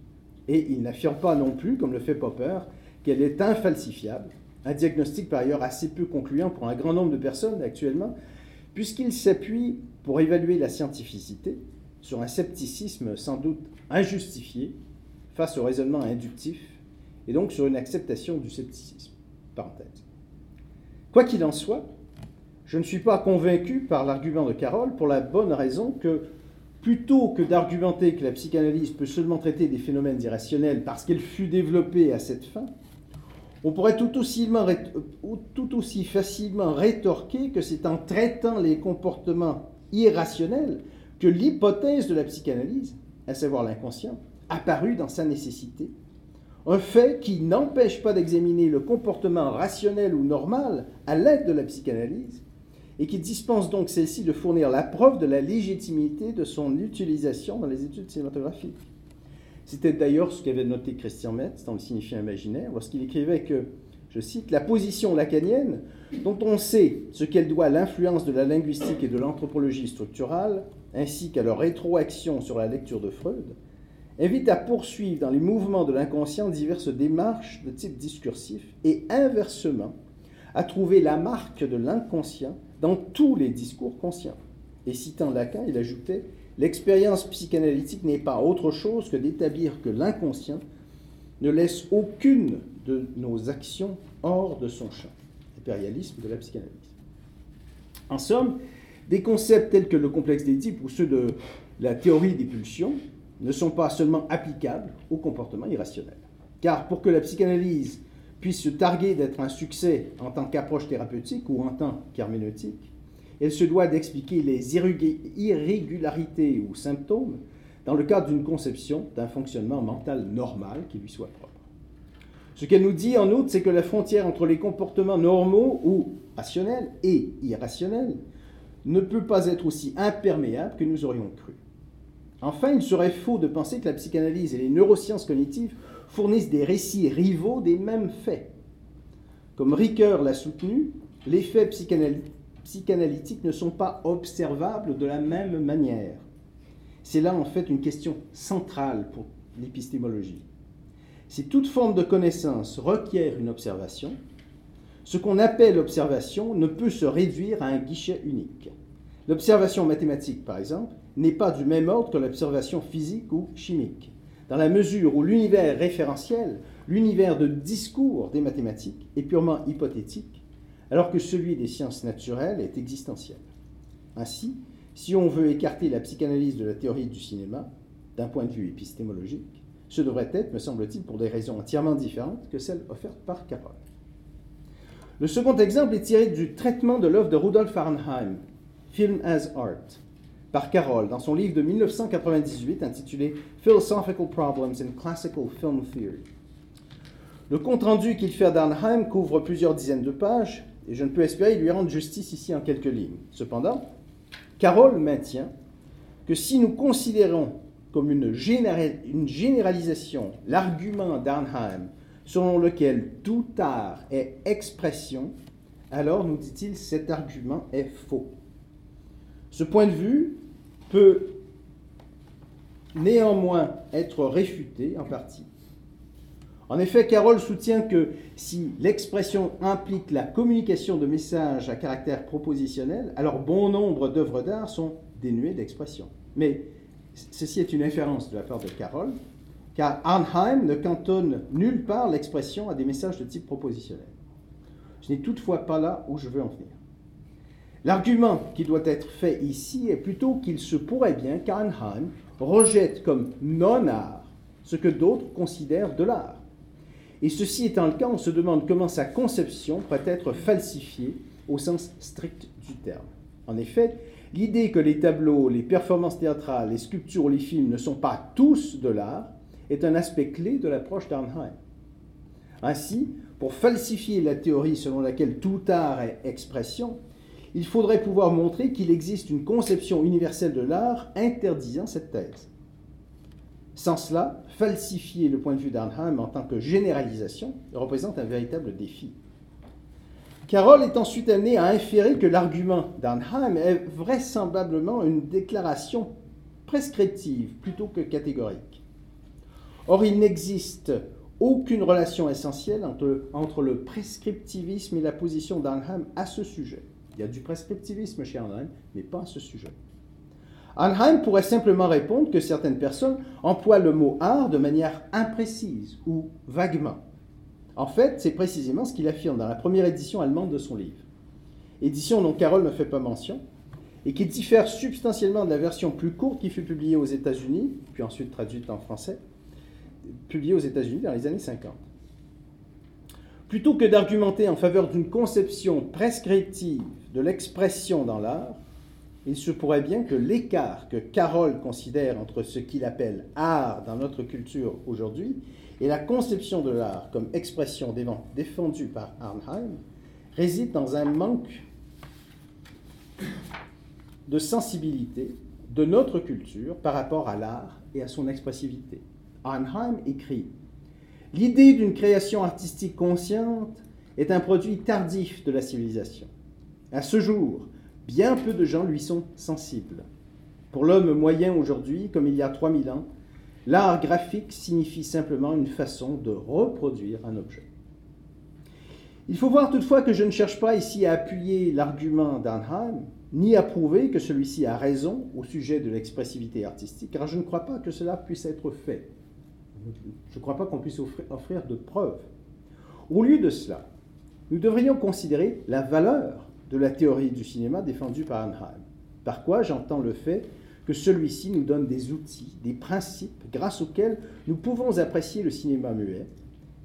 Et il n'affirme pas non plus, comme le fait Popper, qu'elle est infalsifiable, un diagnostic par ailleurs assez peu concluant pour un grand nombre de personnes actuellement, puisqu'il s'appuie pour évaluer la scientificité sur un scepticisme sans doute injustifié face au raisonnement inductif, et donc sur une acceptation du scepticisme. Parenthèse. Quoi qu'il en soit, je ne suis pas convaincu par l'argument de Carole pour la bonne raison que plutôt que d'argumenter que la psychanalyse peut seulement traiter des phénomènes irrationnels parce qu'elle fut développée à cette fin, on pourrait tout tout aussi facilement rétorquer que c'est en traitant les comportements irrationnels que l'hypothèse de la psychanalyse, à savoir l'inconscient, apparut dans sa nécessité. Un fait qui n'empêche pas d'examiner le comportement rationnel ou normal à l'aide de la psychanalyse, et qui dispense donc celle-ci de fournir la preuve de la légitimité de son utilisation dans les études cinématographiques. C'était d'ailleurs ce qu'avait noté Christian Metz dans le signifiant imaginaire lorsqu'il écrivait que, je cite, la position lacanienne, dont on sait ce qu'elle doit à l'influence de la linguistique et de l'anthropologie structurale, ainsi qu'à leur rétroaction sur la lecture de Freud, invite à poursuivre dans les mouvements de l'inconscient diverses démarches de type discursif et inversement à trouver la marque de l'inconscient dans tous les discours conscients. Et citant Lacan, il ajoutait L'expérience psychanalytique n'est pas autre chose que d'établir que l'inconscient ne laisse aucune de nos actions hors de son champ. Impérialisme de la psychanalyse. En somme, des concepts tels que le complexe types ou ceux de la théorie des pulsions ne sont pas seulement applicables au comportement irrationnel. Car pour que la psychanalyse puisse se targuer d'être un succès en tant qu'approche thérapeutique ou en tant qu'herméneutique, elle se doit d'expliquer les irrégularités ou symptômes dans le cadre d'une conception d'un fonctionnement mental normal qui lui soit propre. Ce qu'elle nous dit en outre, c'est que la frontière entre les comportements normaux ou rationnels et irrationnels ne peut pas être aussi imperméable que nous aurions cru. Enfin, il serait faux de penser que la psychanalyse et les neurosciences cognitives fournissent des récits rivaux des mêmes faits. Comme Ricoeur l'a soutenu, les faits psychanalytiques ne sont pas observables de la même manière. C'est là en fait une question centrale pour l'épistémologie. Si toute forme de connaissance requiert une observation, ce qu'on appelle observation ne peut se réduire à un guichet unique. L'observation mathématique, par exemple, n'est pas du même ordre que l'observation physique ou chimique, dans la mesure où l'univers référentiel, l'univers de discours des mathématiques, est purement hypothétique, alors que celui des sciences naturelles est existentiel. Ainsi, si on veut écarter la psychanalyse de la théorie du cinéma, d'un point de vue épistémologique, ce devrait être, me semble-t-il, pour des raisons entièrement différentes que celles offertes par Carole. Le second exemple est tiré du traitement de l'œuvre de Rudolf Arnheim, Film as Art, par Carroll dans son livre de 1998 intitulé Philosophical Problems in Classical Film Theory. Le compte-rendu qu'il fait d'Arnheim couvre plusieurs dizaines de pages et je ne peux espérer lui rendre justice ici en quelques lignes. Cependant, Carroll maintient que si nous considérons comme une, une généralisation l'argument d'Arnheim selon lequel tout art est expression, alors, nous dit-il, cet argument est faux. Ce point de vue peut néanmoins être réfuté en partie. En effet, Carroll soutient que si l'expression implique la communication de messages à caractère propositionnel, alors bon nombre d'œuvres d'art sont dénuées d'expression. Mais ceci est une inférence de la part de Carroll, car Arnheim ne cantonne nulle part l'expression à des messages de type propositionnel. Ce n'est toutefois pas là où je veux en venir. L'argument qui doit être fait ici est plutôt qu'il se pourrait bien qu'Arnheim rejette comme non-art ce que d'autres considèrent de l'art. Et ceci étant le cas, on se demande comment sa conception pourrait être falsifiée au sens strict du terme. En effet, l'idée que les tableaux, les performances théâtrales, les sculptures ou les films ne sont pas tous de l'art est un aspect clé de l'approche d'Arnheim. Ainsi, pour falsifier la théorie selon laquelle tout art est expression, il faudrait pouvoir montrer qu'il existe une conception universelle de l'art interdisant cette thèse. Sans cela, falsifier le point de vue d'Arnheim en tant que généralisation représente un véritable défi. Carroll est ensuite amené à inférer que l'argument d'Arnheim est vraisemblablement une déclaration prescriptive plutôt que catégorique. Or, il n'existe aucune relation essentielle entre, entre, le prescriptivisme et la position d'Arnheim à ce sujet. Il y a du prescriptivisme chez Arnheim, mais pas à ce sujet. Arnheim pourrait simplement répondre que certaines personnes emploient le mot art de manière imprécise ou vaguement. En fait, c'est précisément ce qu'il affirme dans la première édition allemande de son livre. Édition dont Carole ne fait pas mention, et qui diffère substantiellement de la version plus courte qui fut publiée aux États-Unis, puis ensuite traduite en français, publiée aux États-Unis dans les années 50. Plutôt que d'argumenter en faveur d'une conception prescriptive de l'expression dans l'art, il se pourrait bien que l'écart que Carroll considère entre ce qu'il appelle art dans notre culture aujourd'hui et la conception de l'art comme expression défendue par Arnheim réside dans un manque de sensibilité de notre culture par rapport à l'art et à son expressivité. Arnheim écrit L'idée d'une création artistique consciente est un produit tardif de la civilisation. À ce jour, bien peu de gens lui sont sensibles. Pour l'homme moyen aujourd'hui, comme il y a 3000 ans, l'art graphique signifie simplement une façon de reproduire un objet. Il faut voir toutefois que je ne cherche pas ici à appuyer l'argument d'Arnheim, ni à prouver que celui-ci a raison au sujet de l'expressivité artistique, car je ne crois pas que cela puisse être fait. Je ne crois pas qu'on puisse offrir de preuves. Au lieu de cela, nous devrions considérer la valeur de la théorie du cinéma défendue par Arnheim. Par quoi j'entends le fait que celui-ci nous donne des outils, des principes grâce auxquels nous pouvons apprécier le cinéma muet,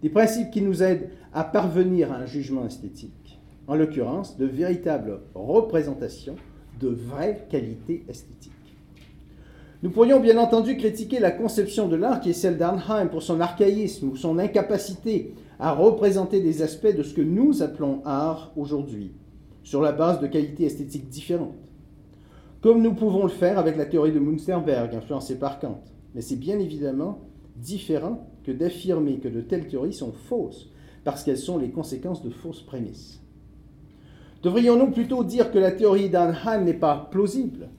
des principes qui nous aident à parvenir à un jugement esthétique, en l'occurrence de véritables représentations de vraies qualités esthétiques. Nous pourrions bien entendu critiquer la conception de l'art qui est celle d'Arnheim pour son archaïsme ou son incapacité à représenter des aspects de ce que nous appelons art aujourd'hui, sur la base de qualités esthétiques différentes. Comme nous pouvons le faire avec la théorie de Münsterberg, influencée par Kant. Mais c'est bien évidemment différent que d'affirmer que de telles théories sont fausses, parce qu'elles sont les conséquences de fausses prémices. Devrions-nous plutôt dire que la théorie d'Arnheim n'est pas plausible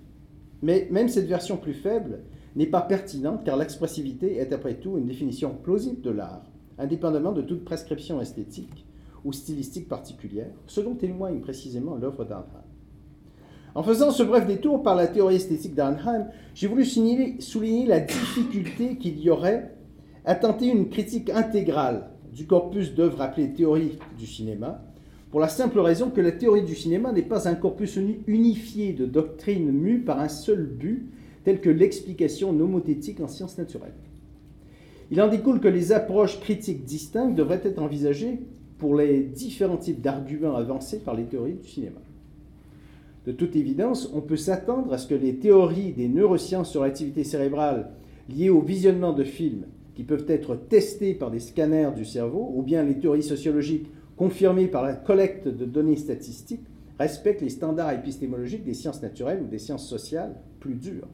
mais même cette version plus faible n'est pas pertinente car l'expressivité est après tout une définition plausible de l'art, indépendamment de toute prescription esthétique ou stylistique particulière, ce dont témoigne précisément l'œuvre d'Arnheim. En faisant ce bref détour par la théorie esthétique d'Arnheim, j'ai voulu souligner la difficulté qu'il y aurait à tenter une critique intégrale du corpus d'œuvres appelées théorie du cinéma, pour la simple raison que la théorie du cinéma n'est pas un corpus unifié de doctrines mues par un seul but, tel que l'explication nomothétique en sciences naturelles. Il en découle que les approches critiques distinctes devraient être envisagées pour les différents types d'arguments avancés par les théories du cinéma. De toute évidence, on peut s'attendre à ce que les théories des neurosciences sur l'activité cérébrale liées au visionnement de films, qui peuvent être testées par des scanners du cerveau, ou bien les théories sociologiques confirmée par la collecte de données statistiques, respecte les standards épistémologiques des sciences naturelles ou des sciences sociales plus dures.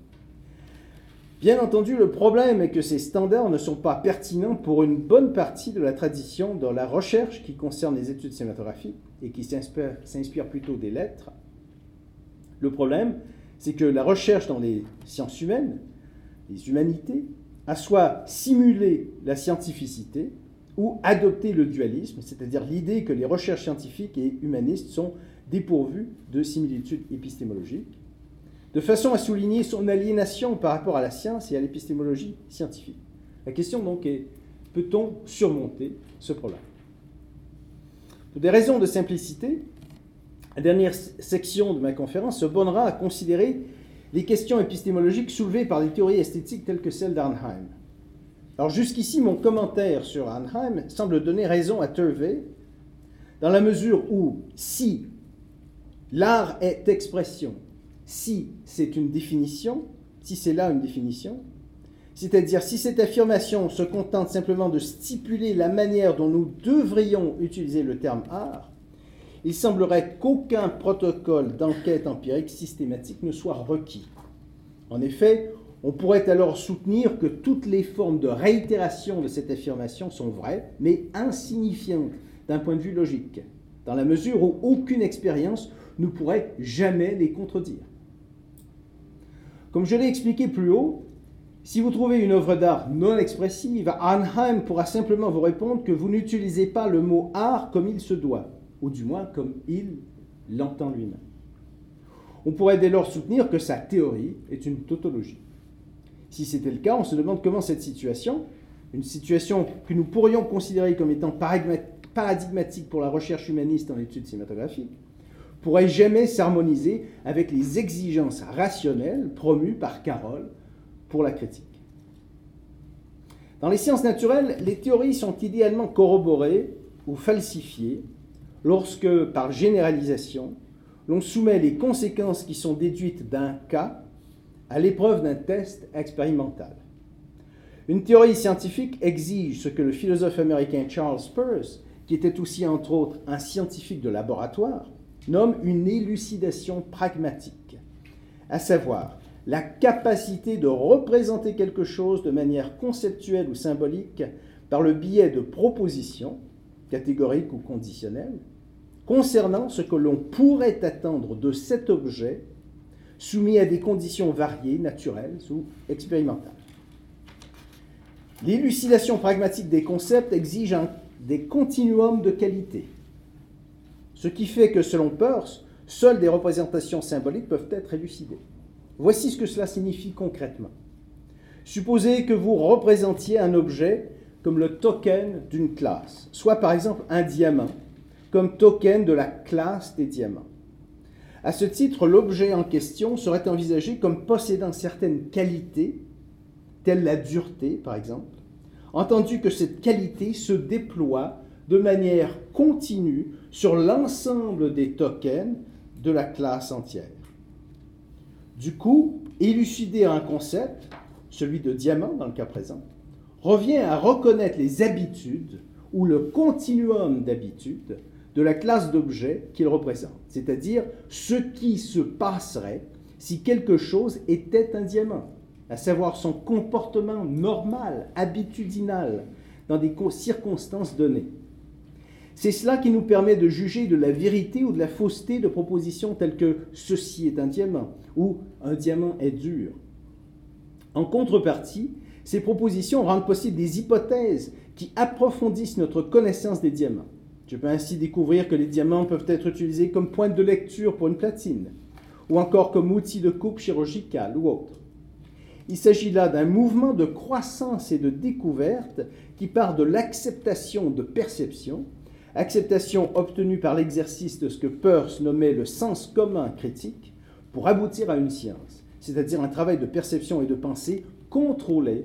Bien entendu, le problème est que ces standards ne sont pas pertinents pour une bonne partie de la tradition dans la recherche qui concerne les études cinématographiques et qui s'inspire plutôt des lettres. Le problème, c'est que la recherche dans les sciences humaines, les humanités, a soit simulé la scientificité, ou adopter le dualisme, c'est-à-dire l'idée que les recherches scientifiques et humanistes sont dépourvues de similitudes épistémologiques, de façon à souligner son aliénation par rapport à la science et à l'épistémologie scientifique. La question donc est, peut-on surmonter ce problème? Pour des raisons de simplicité, la dernière section de ma conférence se bornera à considérer les questions épistémologiques soulevées par les théories esthétiques telles que celles d'Arnheim. Alors jusqu'ici, mon commentaire sur Arnheim semble donner raison à Turvey, dans la mesure où si l'art est expression, si c'est une définition, si c'est là une définition, c'est-à-dire si cette affirmation se contente simplement de stipuler la manière dont nous devrions utiliser le terme art, il semblerait qu'aucun protocole d'enquête empirique systématique ne soit requis. En effet, on pourrait alors soutenir que toutes les formes de réitération de cette affirmation sont vraies, mais insignifiantes d'un point de vue logique, dans la mesure où aucune expérience ne pourrait jamais les contredire. Comme je l'ai expliqué plus haut, si vous trouvez une œuvre d'art non expressive, Arnheim pourra simplement vous répondre que vous n'utilisez pas le mot art comme il se doit, ou du moins comme il l'entend lui-même. On pourrait dès lors soutenir que sa théorie est une tautologie. Si c'était le cas, on se demande comment cette situation, une situation que nous pourrions considérer comme étant paradigmatique pour la recherche humaniste en études cinématographiques, pourrait jamais s'harmoniser avec les exigences rationnelles promues par Carroll pour la critique. Dans les sciences naturelles, les théories sont idéalement corroborées ou falsifiées lorsque, par généralisation, l'on soumet les conséquences qui sont déduites d'un cas à l'épreuve d'un test expérimental. Une théorie scientifique exige ce que le philosophe américain Charles Peirce, qui était aussi entre autres un scientifique de laboratoire, nomme une élucidation pragmatique, à savoir la capacité de représenter quelque chose de manière conceptuelle ou symbolique par le biais de propositions, catégoriques ou conditionnelles, concernant ce que l'on pourrait attendre de cet objet soumis à des conditions variées, naturelles ou expérimentales. L'élucidation pragmatique des concepts exige des continuums de qualité, ce qui fait que selon Peirce, seules des représentations symboliques peuvent être élucidées. Voici ce que cela signifie concrètement. Supposez que vous représentiez un objet comme le token d'une classe, soit par exemple un diamant, comme token de la classe des diamants. À ce titre, l'objet en question serait envisagé comme possédant certaines qualités, telles la dureté par exemple, entendu que cette qualité se déploie de manière continue sur l'ensemble des tokens de la classe entière. Du coup, élucider un concept, celui de diamant dans le cas présent, revient à reconnaître les habitudes ou le continuum d'habitudes de la classe d'objets qu'il représente, c'est-à-dire ce qui se passerait si quelque chose était un diamant, à savoir son comportement normal, habitudinal, dans des circonstances données. C'est cela qui nous permet de juger de la vérité ou de la fausseté de propositions telles que ceci est un diamant ou un diamant est dur. En contrepartie, ces propositions rendent possible des hypothèses qui approfondissent notre connaissance des diamants. Je peux ainsi découvrir que les diamants peuvent être utilisés comme point de lecture pour une platine, ou encore comme outil de coupe chirurgicale ou autre. Il s'agit là d'un mouvement de croissance et de découverte qui part de l'acceptation de perception, acceptation obtenue par l'exercice de ce que Peirce nommait le sens commun critique, pour aboutir à une science, c'est-à-dire un travail de perception et de pensée contrôlé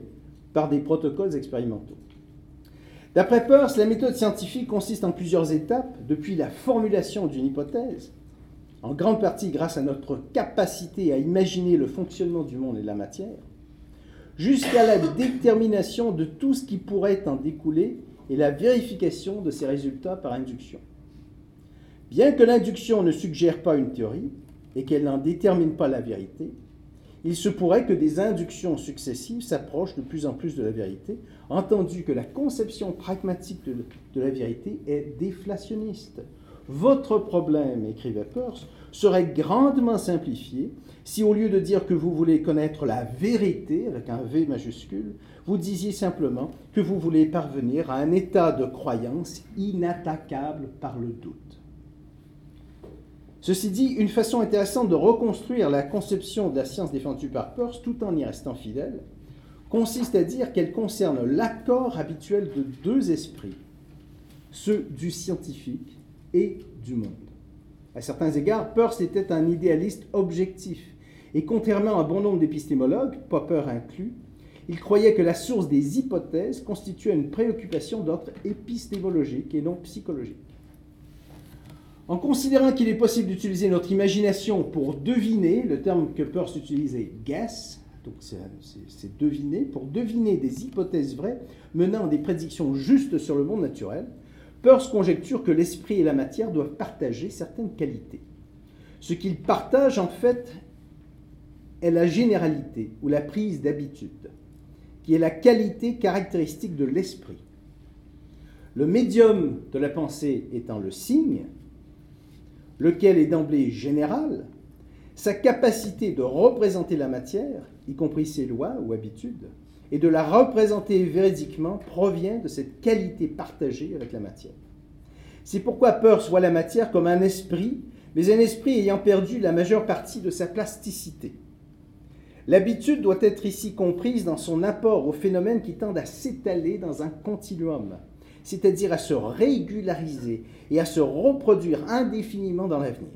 par des protocoles expérimentaux. D'après Peirce, la méthode scientifique consiste en plusieurs étapes, depuis la formulation d'une hypothèse, en grande partie grâce à notre capacité à imaginer le fonctionnement du monde et de la matière, jusqu'à la détermination de tout ce qui pourrait en découler et la vérification de ces résultats par induction. Bien que l'induction ne suggère pas une théorie et qu'elle n'en détermine pas la vérité, il se pourrait que des inductions successives s'approchent de plus en plus de la vérité, entendu que la conception pragmatique de, la vérité est déflationniste. Votre problème, écrivait Peirce, serait grandement simplifié si au lieu de dire que vous voulez connaître la vérité, avec un V majuscule, vous disiez simplement que vous voulez parvenir à un état de croyance inattaquable par le doute. Ceci dit, une façon intéressante de reconstruire la conception de la science défendue par Peirce tout en y restant fidèle consiste à dire qu'elle concerne l'accord habituel de deux esprits, ceux du scientifique et du monde. À certains égards, Peirce était un idéaliste objectif, et contrairement à bon nombre d'épistémologues, Popper inclus, il croyait que la source des hypothèses constituait une préoccupation d'ordre épistémologique et non psychologique. En considérant qu'il est possible d'utiliser notre imagination pour deviner, le terme que Peirce utilisait guess, donc c'est deviner, pour deviner des hypothèses vraies menant à des prédictions justes sur le monde naturel, Peirce conjecture que l'esprit et la matière doivent partager certaines qualités. Ce qu'ils partagent en fait est la généralité ou la prise d'habitude, qui est la qualité caractéristique de l'esprit. Le médium de la pensée étant le signe, lequel est d'emblée général, sa capacité de représenter la matière, y compris ses lois ou habitudes, et de la représenter véridiquement provient de cette qualité partagée avec la matière. C'est pourquoi Peirce voit la matière comme un esprit, mais un esprit ayant perdu la majeure partie de sa plasticité. L'habitude doit être ici comprise dans son apport aux phénomènes qui tendent à s'étaler dans un continuum, c'est-à-dire à se régulariser et à se reproduire indéfiniment dans l'avenir.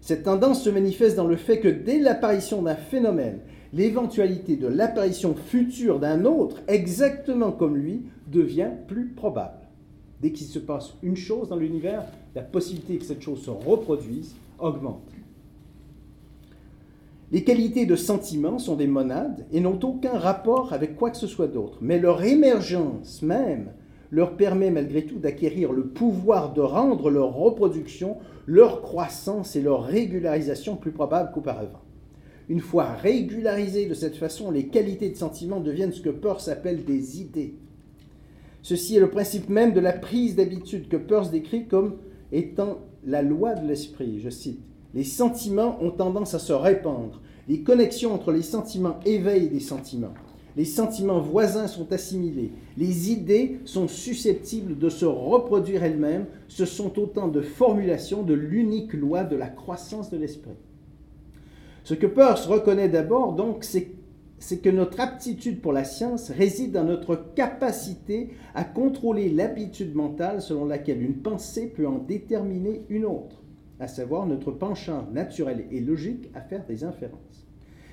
Cette tendance se manifeste dans le fait que dès l'apparition d'un phénomène, l'éventualité de l'apparition future d'un autre, exactement comme lui, devient plus probable. Dès qu'il se passe une chose dans l'univers, la possibilité que cette chose se reproduise augmente. Les qualités de sentiment sont des monades et n'ont aucun rapport avec quoi que ce soit d'autre, mais leur émergence même leur permet malgré tout d'acquérir le pouvoir de rendre leur reproduction, leur croissance et leur régularisation plus probables qu'auparavant. Une fois régularisées de cette façon, les qualités de sentiment deviennent ce que Peirce appelle des idées. Ceci est le principe même de la prise d'habitude que Peirce décrit comme étant la loi de l'esprit. Je cite Les sentiments ont tendance à se répandre. Les connexions entre les sentiments éveillent des sentiments les sentiments voisins sont assimilés, les idées sont susceptibles de se reproduire elles-mêmes, ce sont autant de formulations de l'unique loi de la croissance de l'esprit. Ce que Peirce reconnaît d'abord, donc, c'est que notre aptitude pour la science réside dans notre capacité à contrôler l'habitude mentale selon laquelle une pensée peut en déterminer une autre, à savoir notre penchant naturel et logique à faire des inférences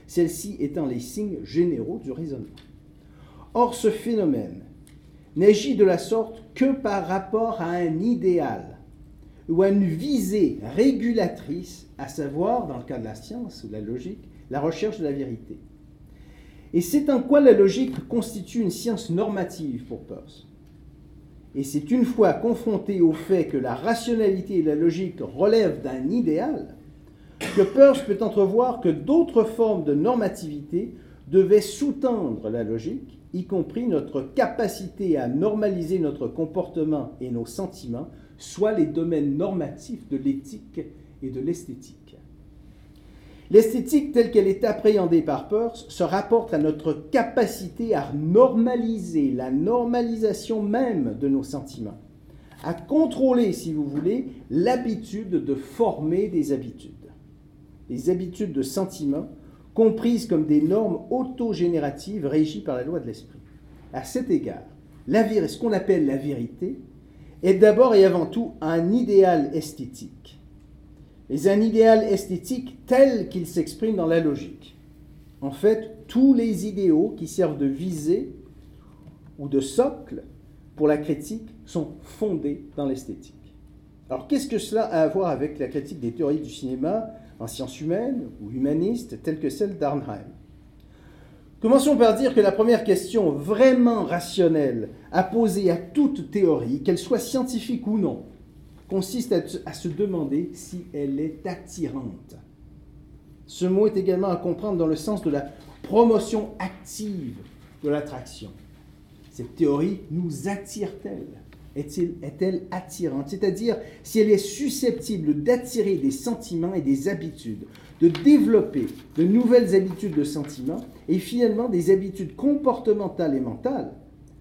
celles-ci étant les signes généraux du raisonnement. Or, ce phénomène n'agit de la sorte que par rapport à un idéal ou à une visée régulatrice, à savoir, dans le cas de la science ou de la logique, la recherche de la vérité. Et c'est en quoi la logique constitue une science normative pour Peirce. Et c'est une fois confronté au fait que la rationalité et la logique relèvent d'un idéal que Peirce peut entrevoir que d'autres formes de normativité devaient sous-tendre la logique, y compris notre capacité à normaliser notre comportement et nos sentiments, soit les domaines normatifs de l'éthique et de l'esthétique. L'esthétique telle qu'elle est appréhendée par Peirce se rapporte à notre capacité à normaliser la normalisation même de nos sentiments, à contrôler, si vous voulez, l'habitude de former des habitudes les habitudes de sentiment comprises comme des normes autogénératives régies par la loi de l'esprit. À cet égard, la, ce qu'on appelle la vérité est d'abord et avant tout un idéal esthétique, mais un idéal esthétique tel qu'il s'exprime dans la logique. En fait, tous les idéaux qui servent de visée ou de socle pour la critique sont fondés dans l'esthétique. Alors qu'est-ce que cela a à voir avec la critique des théories du cinéma en sciences humaines ou humanistes telles que celle d'Arnheim? Commençons par dire que la première question vraiment rationnelle à poser à toute théorie, qu'elle soit scientifique ou non, consiste à, se demander si elle est attirante. Ce mot est également à comprendre dans le sens de la promotion active de l'attraction. Cette théorie nous attire-t-elle? Est-elle attirante? C'est-à-dire si elle est susceptible d'attirer des sentiments et des habitudes, de développer de nouvelles habitudes de sentiments et finalement des habitudes comportementales et mentales,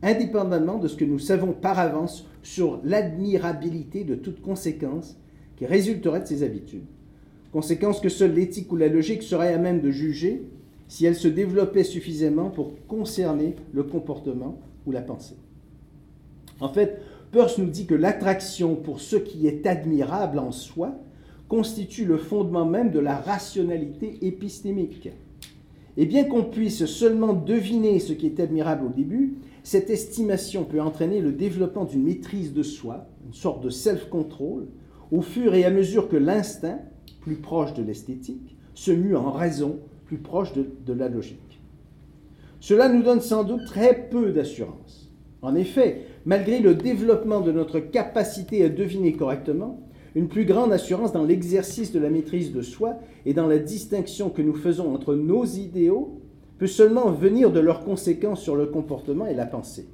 indépendamment de ce que nous savons par avance sur l'admirabilité de toute conséquence qui résulterait de ces habitudes. Conséquence que seule l'éthique ou la logique serait à même de juger si elle se développait suffisamment pour concerner le comportement ou la pensée. En fait, Peirce nous dit que l'attraction pour ce qui est admirable en soi constitue le fondement même de la rationalité épistémique. Et bien qu'on puisse seulement deviner ce qui est admirable au début, cette estimation peut entraîner le développement d'une maîtrise de soi, une sorte de self-control, au fur et à mesure que l'instinct, plus proche de l'esthétique, se mue en raison plus proche de, de la logique. Cela nous donne sans doute très peu d'assurance. En effet, malgré le développement de notre capacité à deviner correctement, une plus grande assurance dans l'exercice de la maîtrise de soi et dans la distinction que nous faisons entre nos idéaux peut seulement venir de leurs conséquences sur le comportement et la pensée.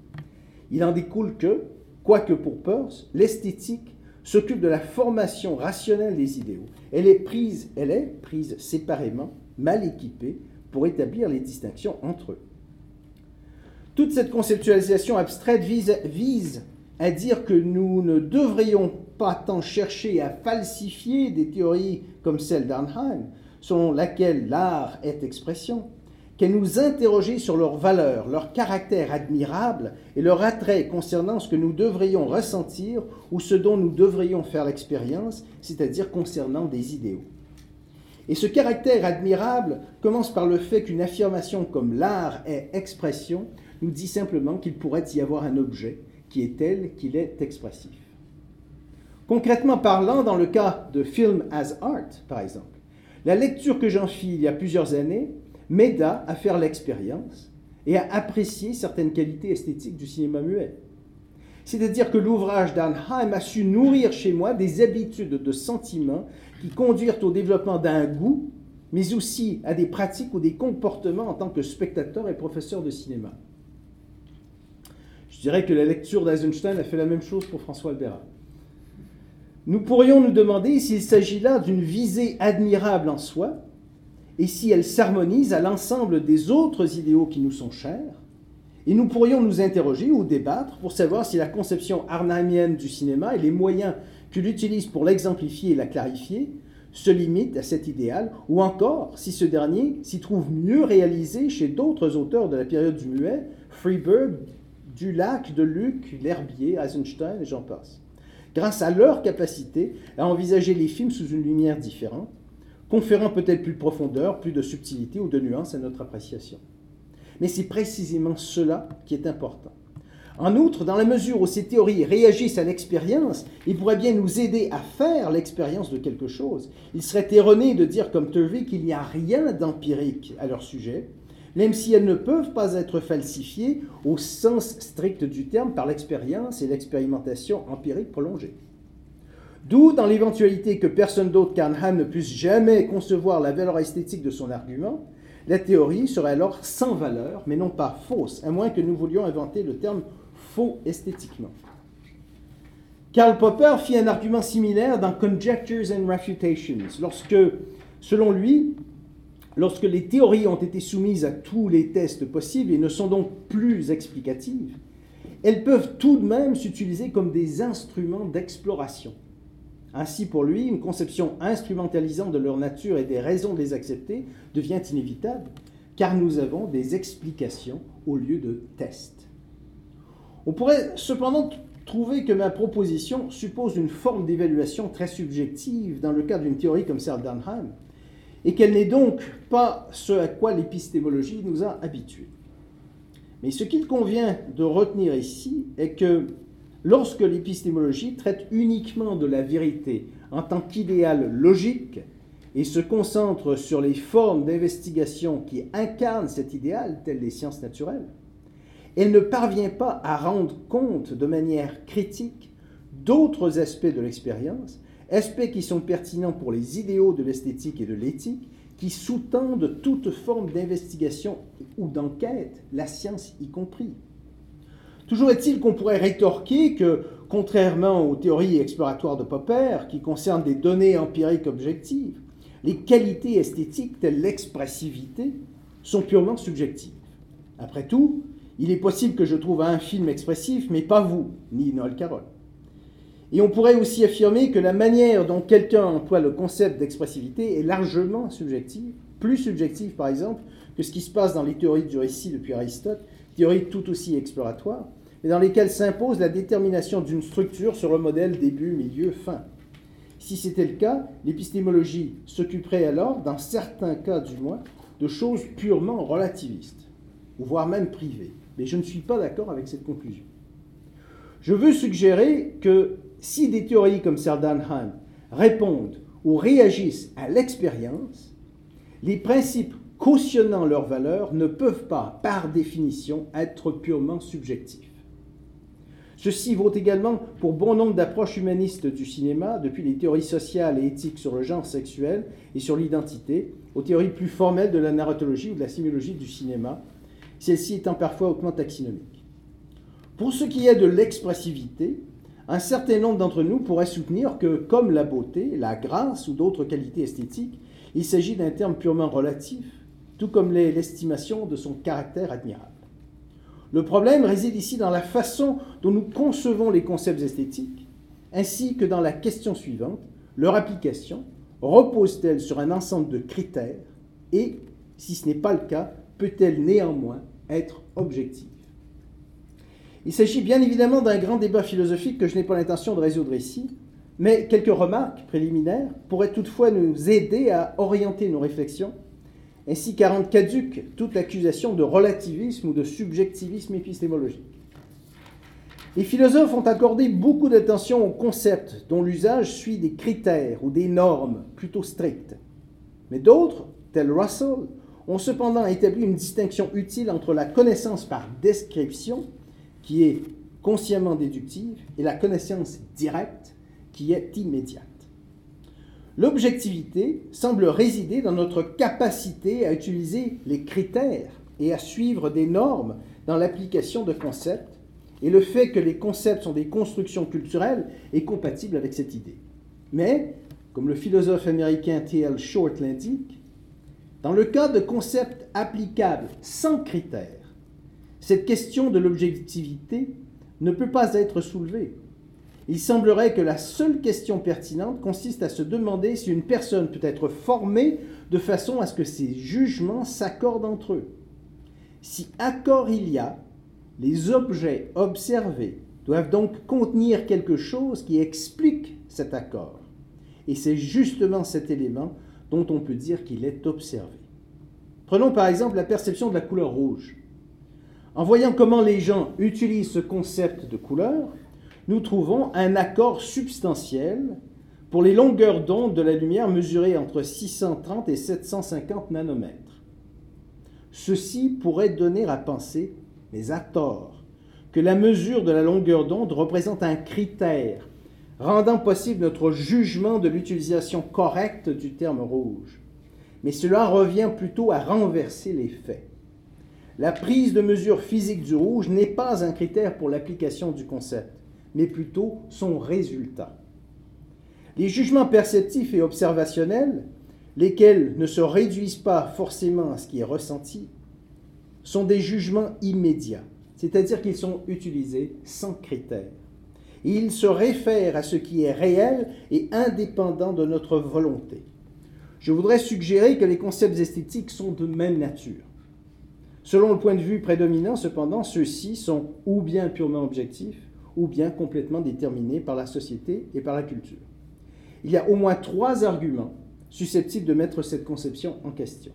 Il en découle que, quoique pour Peirce, l'esthétique s'occupe de la formation rationnelle des idéaux. Elle est prise, séparément, mal équipée, pour établir les distinctions entre eux. Toute cette conceptualisation abstraite vise à dire que nous ne devrions pas tant chercher à falsifier des théories comme celle d'Arnheim, selon laquelle l'art est expression, qu'à nous interroger sur leur valeur, leur caractère admirable et leur attrait concernant ce que nous devrions ressentir ou ce dont nous devrions faire l'expérience, c'est-à-dire concernant des idéaux. Et ce caractère admirable commence par le fait qu'une affirmation comme l'art est expression nous dit simplement qu'il pourrait y avoir un objet qui est tel qu'il est expressif. Concrètement parlant, dans le cas de Film as Art, par exemple, la lecture que j'en fis il y a plusieurs années m'aida à faire l'expérience et à apprécier certaines qualités esthétiques du cinéma muet. C'est-à-dire que l'ouvrage d'Anheim a su nourrir chez moi des habitudes de sentiments qui conduirent au développement d'un goût, mais aussi à des pratiques ou des comportements en tant que spectateur et professeur de cinéma. Je dirais que la lecture d'Eisenstein a fait la même chose pour François Albera. Nous pourrions nous demander s'il s'agit là d'une visée admirable en soi, et si elle s'harmonise à l'ensemble des autres idéaux qui nous sont chers, et nous pourrions nous interroger ou débattre pour savoir si la conception arnamienne du cinéma et les moyens qu'il utilise pour l'exemplifier et la clarifier se limitent à cet idéal, ou encore si ce dernier s'y trouve mieux réalisé chez d'autres auteurs de la période du muet, Freeberg, Dulac, Deluc, L'Herbier, Eisenstein et j'en passe, grâce à leur capacité à envisager les films sous une lumière différente, conférant peut-être plus de profondeur, plus de subtilité ou de nuance à notre appréciation. Mais c'est précisément cela qui est important. En outre, dans la mesure où ces théories réagissent à l'expérience, ils pourraient bien nous aider à faire l'expérience de quelque chose. Il serait erroné de dire comme Turvey qu'il n'y a rien d'empirique à leur sujet, même si elles ne peuvent pas être falsifiées au sens strict du terme par l'expérience et l'expérimentation empirique prolongée. D'où, dans l'éventualité que personne d'autre qu'Arnheim ne puisse jamais concevoir la valeur esthétique de son argument, la théorie serait alors sans valeur, mais non pas fausse, à moins que nous voulions inventer le terme faux esthétiquement. Karl Popper fit un argument similaire dans Conjectures and Refutations, lorsque, selon lui, lorsque les théories ont été soumises à tous les tests possibles et ne sont donc plus explicatives, elles peuvent tout de même s'utiliser comme des instruments d'exploration. Ainsi, pour lui, une conception instrumentalisante de leur nature et des raisons de les accepter devient inévitable, car nous avons des explications au lieu de tests. On pourrait cependant trouver que ma proposition suppose une forme d'évaluation très subjective dans le cas d'une théorie comme celle d'Anheim, et qu'elle n'est donc pas ce à quoi l'épistémologie nous a habitués. Mais ce qu'il convient de retenir ici est que lorsque l'épistémologie traite uniquement de la vérité en tant qu'idéal logique et se concentre sur les formes d'investigation qui incarnent cet idéal, telles les sciences naturelles, elle ne parvient pas à rendre compte de manière critique d'autres aspects de l'expérience, aspects qui sont pertinents pour les idéaux de l'esthétique et de l'éthique, qui sous-tendent toute forme d'investigation ou d'enquête, la science y compris. Toujours est-il qu'on pourrait rétorquer que, contrairement aux théories exploratoires de Popper, qui concernent des données empiriques objectives, les qualités esthétiques telles l'expressivité sont purement subjectives. Après tout, il est possible que je trouve un film expressif, mais pas vous, ni Noël Carroll. Et on pourrait aussi affirmer que la manière dont quelqu'un emploie le concept d'expressivité est largement subjective, plus subjective par exemple que ce qui se passe dans les théories du récit depuis Aristote, théories tout aussi exploratoires, mais dans lesquelles s'impose la détermination d'une structure sur le modèle début, milieu, fin. Si c'était le cas, l'épistémologie s'occuperait alors, dans certains cas du moins, de choses purement relativistes, voire même privées. Mais je ne suis pas d'accord avec cette conclusion. Je veux suggérer que si des théories comme celle d'Anheim répondent ou réagissent à l'expérience, les principes cautionnant leurs valeurs, ne peuvent pas, par définition, être purement subjectifs. Ceci vaut également pour bon nombre d'approches humanistes du cinéma, depuis les théories sociales et éthiques sur le genre sexuel et sur l'identité, aux théories plus formelles de la narratologie ou de la sémiologie du cinéma, celle-ci étant parfois hautement taxonomique. Pour ce qui est de l'expressivité, un certain nombre d'entre nous pourraient soutenir que, comme la beauté, la grâce ou d'autres qualités esthétiques, il s'agit d'un terme purement relatif, tout comme l'estimation de son caractère admirable. Le problème réside ici dans la façon dont nous concevons les concepts esthétiques, ainsi que dans la question suivante, leur application repose-t-elle sur un ensemble de critères et, si ce n'est pas le cas, peut-elle néanmoins être objective? Il s'agit bien évidemment d'un grand débat philosophique que je n'ai pas l'intention de résoudre ici, mais quelques remarques préliminaires pourraient toutefois nous aider à orienter nos réflexions ainsi qu'à rendre caduque toute accusation de relativisme ou de subjectivisme épistémologique. Les philosophes ont accordé beaucoup d'attention aux concepts dont l'usage suit des critères ou des normes plutôt strictes. Mais d'autres, tels Russell, ont cependant établi une distinction utile entre la connaissance par description, qui est consciemment déductive, et la connaissance directe, qui est immédiate. L'objectivité semble résider dans notre capacité à utiliser les critères et à suivre des normes dans l'application de concepts, et le fait que les concepts sont des constructions culturelles est compatible avec cette idée. Mais, comme le philosophe américain T.L. Short l'indique, dans le cas de concepts applicables sans critères, cette question de l'objectivité ne peut pas être soulevée il semblerait que la seule question pertinente consiste à se demander si une personne peut être formée de façon à ce que ses jugements s'accordent entre eux. Si accord il y a, les objets observés doivent donc contenir quelque chose qui explique cet accord. Et c'est justement cet élément dont on peut dire qu'il est observé. Prenons par exemple la perception de la couleur rouge. En voyant comment les gens utilisent ce concept de couleur, nous trouvons un accord substantiel pour les longueurs d'onde de la lumière mesurées entre 630 et 750 nanomètres. Ceci pourrait donner à penser, mais à tort, que la mesure de la longueur d'onde représente un critère rendant possible notre jugement de l'utilisation correcte du terme rouge. Mais cela revient plutôt à renverser les faits. La prise de mesure physique du rouge n'est pas un critère pour l'application du concept mais plutôt son résultat. Les jugements perceptifs et observationnels, lesquels ne se réduisent pas forcément à ce qui est ressenti, sont des jugements immédiats, c'est-à-dire qu'ils sont utilisés sans critères. ils se réfèrent à ce qui est réel et indépendant de notre volonté. Je voudrais suggérer que les concepts esthétiques sont de même nature. Selon le point de vue prédominant, cependant, ceux-ci sont ou bien purement objectifs, ou bien complètement déterminés par la société et par la culture. Il y a au moins trois arguments susceptibles de mettre cette conception en question.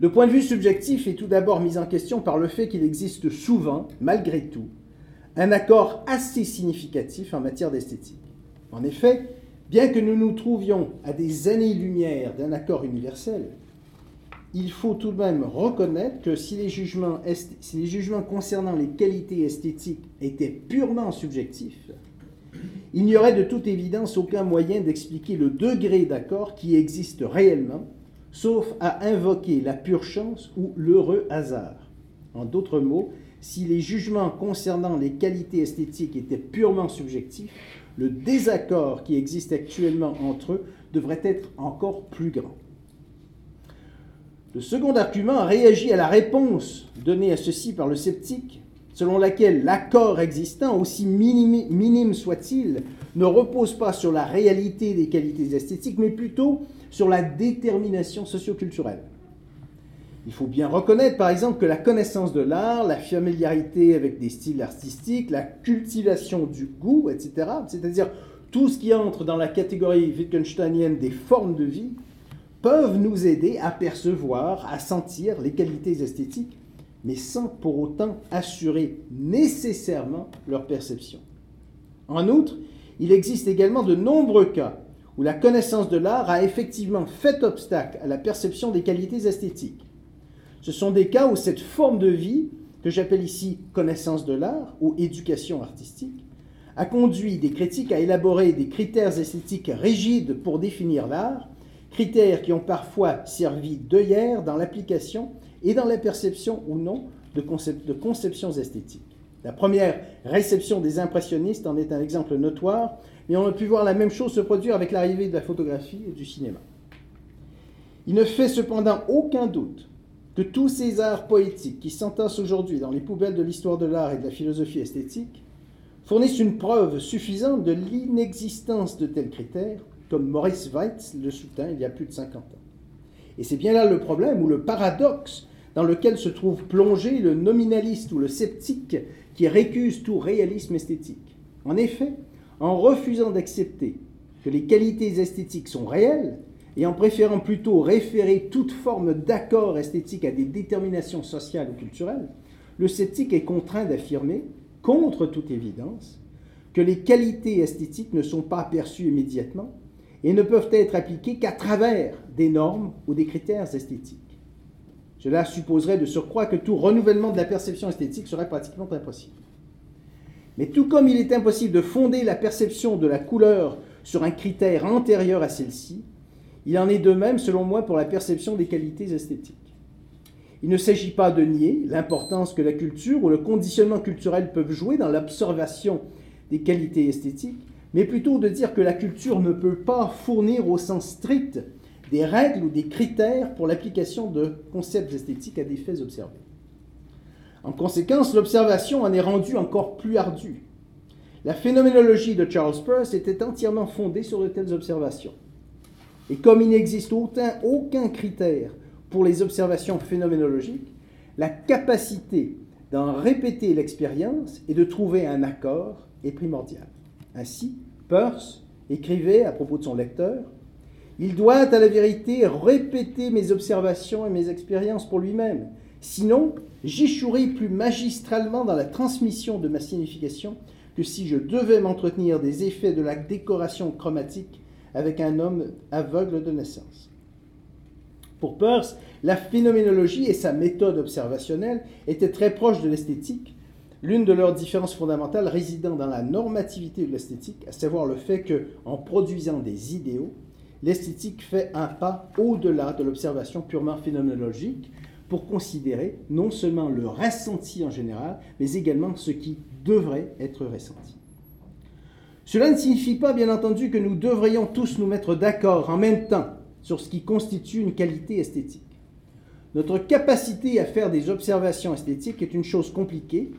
Le point de vue subjectif est tout d'abord mis en question par le fait qu'il existe souvent, malgré tout, un accord assez significatif en matière d'esthétique. En effet, bien que nous nous trouvions à des années-lumière d'un accord universel, il faut tout de même reconnaître que si les, jugements concernant les qualités esthétiques étaient purement subjectifs, il n'y aurait de toute évidence aucun moyen d'expliquer le degré d'accord qui existe réellement, sauf à invoquer la pure chance ou l'heureux hasard. En d'autres mots, si les jugements concernant les qualités esthétiques étaient purement subjectifs, le désaccord qui existe actuellement entre eux devrait être encore plus grand. Le second argument réagit à la réponse donnée à ceci par le sceptique, selon laquelle l'accord existant, aussi minime, soit-il, ne repose pas sur la réalité des qualités esthétiques, mais plutôt sur la détermination socioculturelle. Il faut bien reconnaître, par exemple, que la connaissance de l'art, la familiarité avec des styles artistiques, la cultivation du goût, etc., c'est-à-dire tout ce qui entre dans la catégorie wittgensteinienne des formes de vie, peuvent nous aider à percevoir, à sentir les qualités esthétiques, mais sans pour autant assurer nécessairement leur perception. En outre, il existe également de nombreux cas où la connaissance de l'art a effectivement fait obstacle à la perception des qualités esthétiques. Ce sont des cas où cette forme de vie, que j'appelle ici connaissance de l'art ou éducation artistique, a conduit des critiques à élaborer des critères esthétiques rigides pour définir l'art, critères qui ont parfois servi d'œillère dans l'application et dans la perception ou non de, de conceptions esthétiques. La première réception des impressionnistes en est un exemple notoire, mais on a pu voir la même chose se produire avec l'arrivée de la photographie et du cinéma. Il ne fait cependant aucun doute que tous ces arts poétiques qui s'entassent aujourd'hui dans les poubelles de l'histoire de l'art et de la philosophie esthétique fournissent une preuve suffisante de l'inexistence de tels critères, comme Maurice Weitz le soutint il y a plus de 50 ans. Et c'est bien là le problème ou le paradoxe dans lequel se trouve plongé le nominaliste ou le sceptique qui récuse tout réalisme esthétique. En effet, en refusant d'accepter que les qualités esthétiques sont réelles, et en préférant plutôt référer toute forme d'accord esthétique à des déterminations sociales ou culturelles, le sceptique est contraint d'affirmer, contre toute évidence, que les qualités esthétiques ne sont pas perçues immédiatement et ne peuvent être appliquées qu'à travers des normes ou des critères esthétiques. Cela supposerait de surcroît que tout renouvellement de la perception esthétique serait pratiquement impossible. Mais tout comme il est impossible de fonder la perception de la couleur sur un critère antérieur à celle-ci, il en est de même, selon moi, pour la perception des qualités esthétiques. Il ne s'agit pas de nier l'importance que la culture ou le conditionnement culturel peuvent jouer dans l'observation des qualités esthétiques, mais plutôt de dire que la culture ne peut pas fournir au sens strict des règles ou des critères pour l'application de concepts esthétiques à des faits observés. En conséquence, l'observation en est rendue encore plus ardue. La phénoménologie de Charles Peirce était entièrement fondée sur de telles observations. Et comme il n'existe aucun, aucun critère pour les observations phénoménologiques, la capacité d'en répéter l'expérience et de trouver un accord est primordiale. Ainsi, Peirce écrivait à propos de son lecteur Il doit à la vérité répéter mes observations et mes expériences pour lui-même. Sinon, j'échouerai plus magistralement dans la transmission de ma signification que si je devais m'entretenir des effets de la décoration chromatique avec un homme aveugle de naissance. Pour Peirce, la phénoménologie et sa méthode observationnelle étaient très proches de l'esthétique, l'une de leurs différences fondamentales résidant dans la normativité de l'esthétique, à savoir le fait que, en produisant des idéaux, l'esthétique fait un pas au-delà de l'observation purement phénoménologique pour considérer non seulement le ressenti en général, mais également ce qui devrait être ressenti. Cela ne signifie pas, bien entendu, que nous devrions tous nous mettre d'accord en même temps sur ce qui constitue une qualité esthétique. Notre capacité à faire des observations esthétiques est une chose compliquée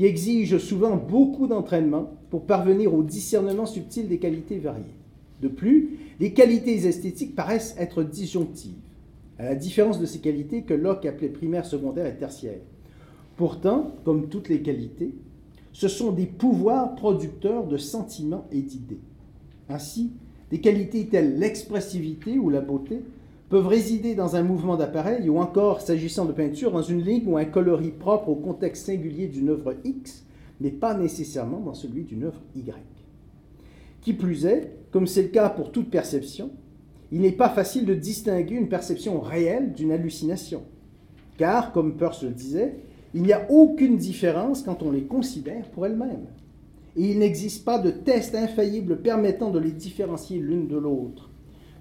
qui exige souvent beaucoup d'entraînement pour parvenir au discernement subtil des qualités variées. De plus, les qualités esthétiques paraissent être disjonctives, à la différence de ces qualités que Locke appelait primaires, secondaires et tertiaires. Pourtant, comme toutes les qualités, ce sont des pouvoirs producteurs de sentiments et d'idées. Ainsi, des qualités telles l'expressivité ou la beauté peuvent résider dans un mouvement d'appareil ou encore, s'agissant de peinture, dans une ligne ou un coloris propre au contexte singulier d'une œuvre X, mais pas nécessairement dans celui d'une œuvre Y. Qui plus est, comme c'est le cas pour toute perception, il n'est pas facile de distinguer une perception réelle d'une hallucination. Car, comme Peirce le disait, il n'y a aucune différence quand on les considère pour elles-mêmes. Et il n'existe pas de test infaillible permettant de les différencier l'une de l'autre.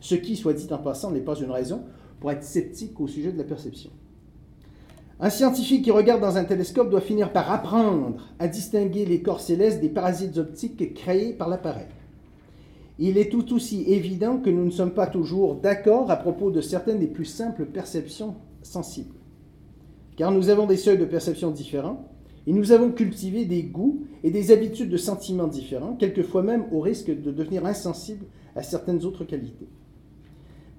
Ce qui, soit dit en passant, n'est pas une raison pour être sceptique au sujet de la perception. Un scientifique qui regarde dans un télescope doit finir par apprendre à distinguer les corps célestes des parasites optiques créés par l'appareil. Il est tout aussi évident que nous ne sommes pas toujours d'accord à propos de certaines des plus simples perceptions sensibles car nous avons des seuils de perception différents, et nous avons cultivé des goûts et des habitudes de sentiments différents, quelquefois même au risque de devenir insensibles à certaines autres qualités.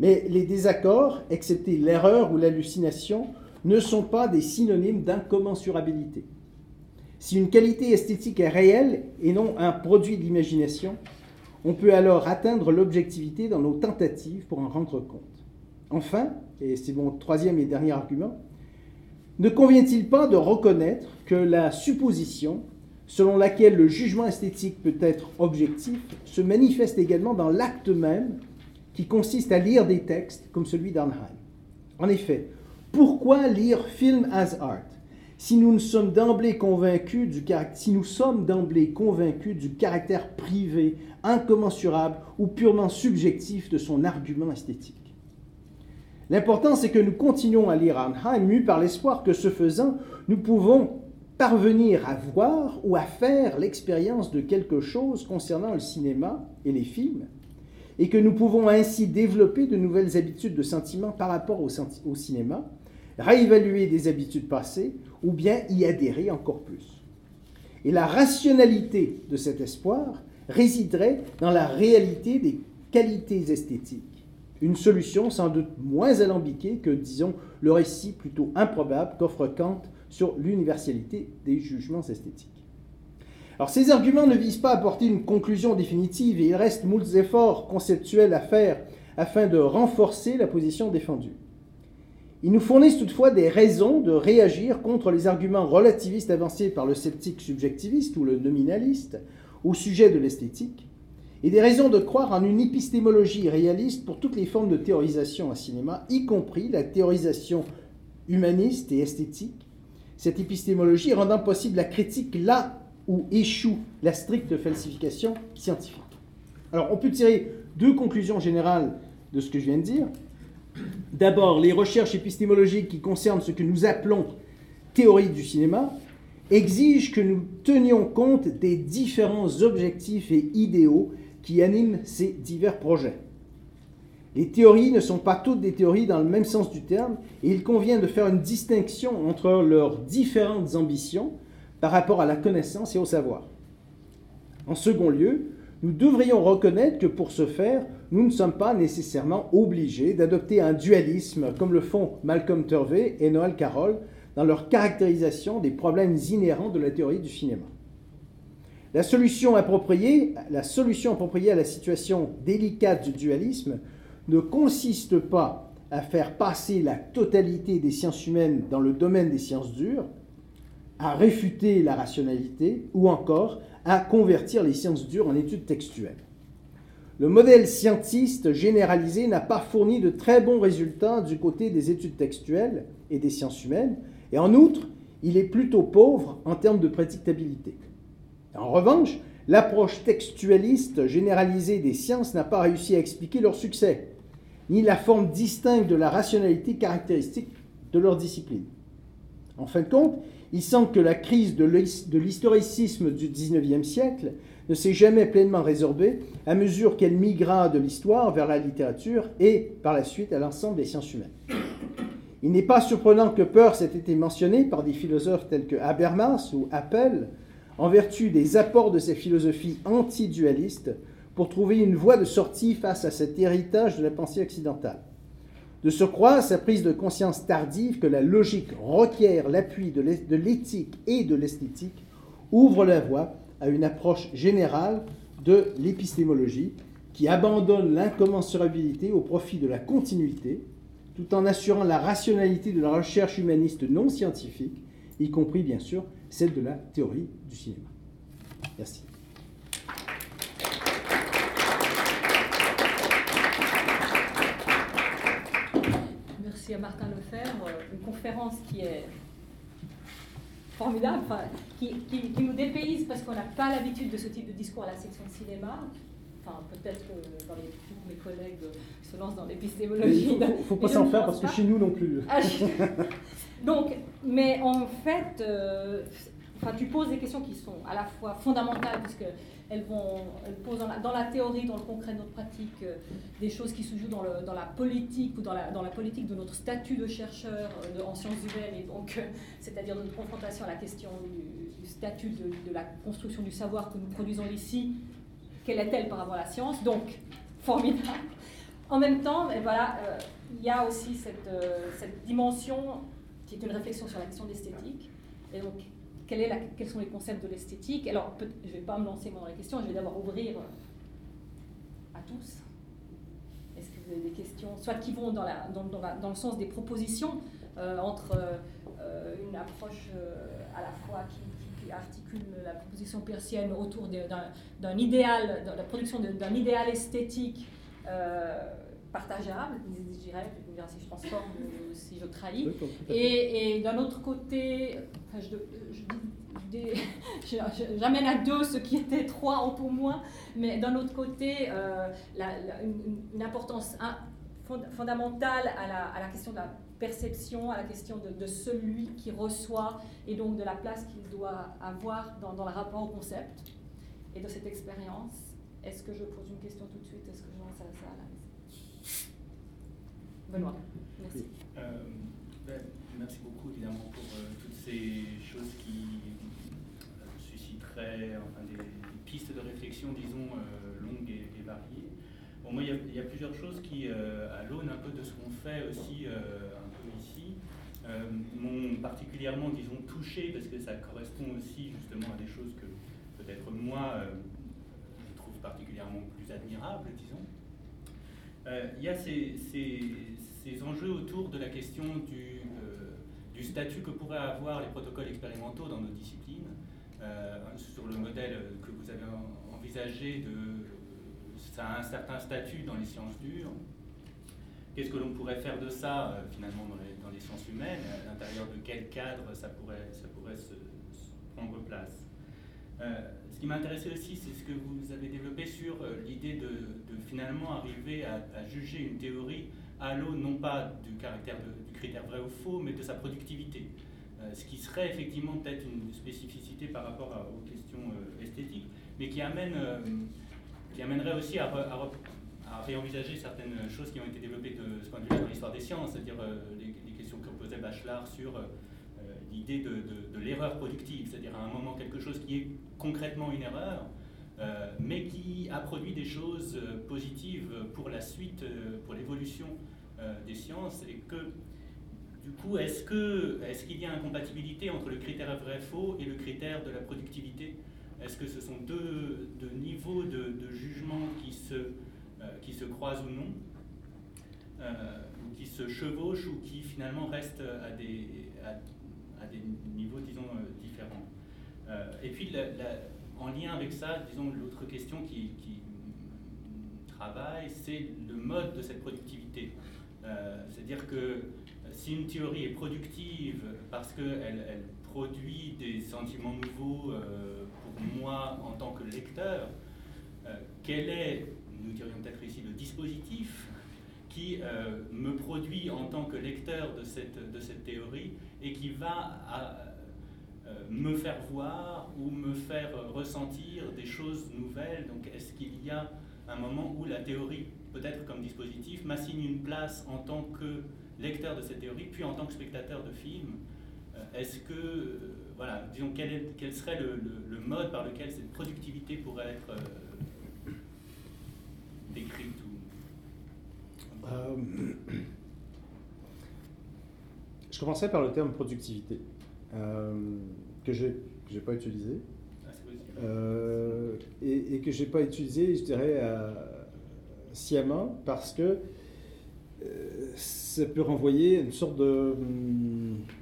Mais les désaccords, excepté l'erreur ou l'hallucination, ne sont pas des synonymes d'incommensurabilité. Si une qualité esthétique est réelle et non un produit d'imagination, on peut alors atteindre l'objectivité dans nos tentatives pour en rendre compte. Enfin, et c'est mon troisième et dernier argument, ne convient-il pas de reconnaître que la supposition selon laquelle le jugement esthétique peut être objectif, se manifeste également dans l'acte même qui consiste à lire des textes comme celui d'Arnheim. En effet, pourquoi lire Film as Art si nous, sommes d'emblée convaincus du, si nous sommes d'emblée convaincus du caractère privé, incommensurable ou purement subjectif de son argument esthétique? L'important, c'est que nous continuons à lire Arnheim, mus par l'espoir que, ce faisant, nous pouvons parvenir à voir ou à faire l'expérience de quelque chose concernant le cinéma et les films, et que nous pouvons ainsi développer de nouvelles habitudes de sentiment par rapport au, cinéma, réévaluer des habitudes passées ou bien y adhérer encore plus. Et la rationalité de cet espoir résiderait dans la réalité des qualités esthétiques, une solution sans doute moins alambiquée que, disons, le récit plutôt improbable qu'offre Kant sur l'universalité des jugements esthétiques. Alors ces arguments ne visent pas à apporter une conclusion définitive et il reste moult efforts conceptuels à faire afin de renforcer la position défendue. Ils nous fournissent toutefois des raisons de réagir contre les arguments relativistes avancés par le sceptique subjectiviste ou le nominaliste au sujet de l'esthétique, et des raisons de croire en une épistémologie réaliste pour toutes les formes de théorisation à cinéma, y compris la théorisation humaniste et esthétique, cette épistémologie rendant possible la critique là où échoue la stricte falsification scientifique. Alors on peut tirer deux conclusions générales de ce que je viens de dire. D'abord, les recherches épistémologiques qui concernent ce que nous appelons théorie du cinéma exigent que nous tenions compte des différents objectifs et idéaux qui animent ces divers projets. Les théories ne sont pas toutes des théories dans le même sens du terme, et il convient de faire une distinction entre leurs différentes ambitions par rapport à la connaissance et au savoir. En second lieu, nous devrions reconnaître que pour ce faire, nous ne sommes pas nécessairement obligés d'adopter un dualisme comme le font Malcolm Turvey et Noël Carroll dans leur caractérisation des problèmes inhérents de la théorie du cinéma. La solution appropriée, la solution appropriée à la situation délicate du dualisme ne consiste pas à faire passer la totalité des sciences humaines dans le domaine des sciences dures, à réfuter la rationalité ou encore à convertir les sciences dures en études textuelles. Le modèle scientiste généralisé n'a pas fourni de très bons résultats du côté des études textuelles et des sciences humaines, et en outre, il est plutôt pauvre en termes de prédictabilité. En revanche, l'approche textualiste généralisée des sciences n'a pas réussi à expliquer leur succès, ni la forme distincte de la rationalité caractéristique de leur discipline. En fin de compte, il semble que la crise de l'historicisme du XIXe siècle ne s'est jamais pleinement résorbée à mesure qu'elle migra de l'histoire vers la littérature et par la suite à l'ensemble des sciences humaines. Il n'est pas surprenant que Peirce ait été mentionné par des philosophes tels que Habermas ou Appel en vertu des apports de ses philosophies anti-dualistes pour trouver une voie de sortie face à cet héritage de la pensée occidentale. De surcroît, sa prise de conscience tardive que la logique requiert l'appui de l'éthique et de l'esthétique ouvre la voie à une approche générale de l'épistémologie qui abandonne l'incommensurabilité au profit de la continuité, tout en assurant la rationalité de la recherche humaniste non scientifique, y compris bien sûr celle de la théorie du cinéma. Merci. À Martin Lefebvre, une conférence qui est formidable, qui, nous dépayse parce qu'on n'a pas l'habitude de ce type de discours à la section de cinéma. Enfin, peut-être que dans les, tous mes collègues se lancent dans l'épistémologie. Il ne faut, pas s'en faire parce que chez nous non plus. Ah, donc, mais en fait, euh, enfin, tu poses des questions qui sont à la fois fondamentales, puisque elles, vont, posent dans la, théorie, dans le concret de notre pratique, euh, des choses qui se jouent dans, la politique ou dans la, dans la politique de notre statut de chercheur euh, en sciences humaines, et donc, euh, c'est-à-dire notre confrontation à la question du, statut de, la construction du savoir que nous produisons ici, quelle est-elle par rapport à la science? Donc, formidable. En même temps, voilà, il y a aussi cette, cette dimension qui est une réflexion sur la question d'esthétique. Et donc, quels sont les concepts de l'esthétique Alors, je ne vais pas me lancer dans les questions, je vais d'abord ouvrir euh, à tous. Est-ce que vous avez des questions, soit qui vont dans, la, le sens des propositions, euh, entre euh, une approche à la fois qui, qui articule la proposition persienne autour d'un idéal, de la production d'un idéal esthétique partageable, je dirais, si je transforme ou si je trahis. Et, et d'un autre côté, je, j'amène à deux ce qui était trois en pour moi, mais d'un autre côté, euh, une, importance fondamentale à la, à la, question de la perception, à la question de, de, celui qui reçoit et donc de la place qu'il doit avoir dans, dans, le rapport au concept et de cette expérience. Est-ce que je pose une question tout de suite? Est-ce que je lance à Benoît, merci. Euh, ben, merci beaucoup évidemment pour euh, toutes ces choses qui enfin, des, pistes de réflexion, disons, euh, longues et, variées. Bon, moi, il y, a plusieurs choses qui, euh, à l'aune un peu de ce qu'on fait aussi euh, un peu ici, m'ont particulièrement, disons, touché, parce que ça correspond aussi justement à des choses que peut-être moi, je trouve particulièrement plus admirables, disons. Il y a ces, ces, enjeux autour de la question du, du statut que pourraient avoir les protocoles expérimentaux dans nos disciplines. Euh, sur le modèle que vous avez envisagé de ça a un certain statut dans les sciences dures. Qu'est-ce que l'on pourrait faire de ça euh, finalement dans les, sciences humaines À l'intérieur de quel cadre ça pourrait, ça pourrait se, prendre place? Euh, Ce qui m'intéressait aussi, c'est ce que vous avez développé sur l'idée de, finalement arriver à, juger une théorie à l'eau non pas du caractère du critère vrai ou faux, mais de sa productivité. Euh, ce qui serait effectivement peut-être une spécificité par rapport aux questions euh, esthétiques, mais qui, amène, euh, qui amènerait aussi à, réenvisager certaines choses qui ont été développées de ce point de vue dans l'histoire des sciences, c'est-à-dire les, questions que posait Bachelard sur l'idée de, l'erreur productive, c'est-à-dire à un moment quelque chose qui est concrètement une erreur, mais qui a produit des choses positives pour la suite, pour l'évolution des sciences, et que du coup, est-ce qu'il est y a incompatibilité entre le critère vrai-faux et le critère de la productivité? Est-ce que ce sont deux, niveaux de, jugement qui se, euh, qui se croisent ou non? Euh, ou qui se chevauchent ou qui finalement restent à des, à, des niveaux, disons, euh, différents? Et puis, en lien avec ça, disons, l'autre question qui, travaille, c'est le mode de cette productivité. C'est-à-dire que si une théorie est productive parce qu'elle elle produit des sentiments nouveaux euh, pour moi en tant que lecteur, euh, quel est, nous dirions peut-être ici, le dispositif qui euh, me produit en tant que lecteur de cette, de cette théorie et qui va me faire voir ou me faire ressentir des choses nouvelles. Donc est-ce qu'il y a un moment où la théorie, peut-être comme dispositif, m'assigne une place en tant que lecteur de cette théorie, puis en tant que spectateur de film, euh, est-ce que, euh, voilà, disons, quel, serait le, mode par lequel cette productivité pourrait être euh, décrite je commencerai par le terme productivité, que je n'ai pas utilisé. Ah, et, et, que je n'ai pas utilisé, je dirais, sciemment, parce que ça peut renvoyer à une sorte de,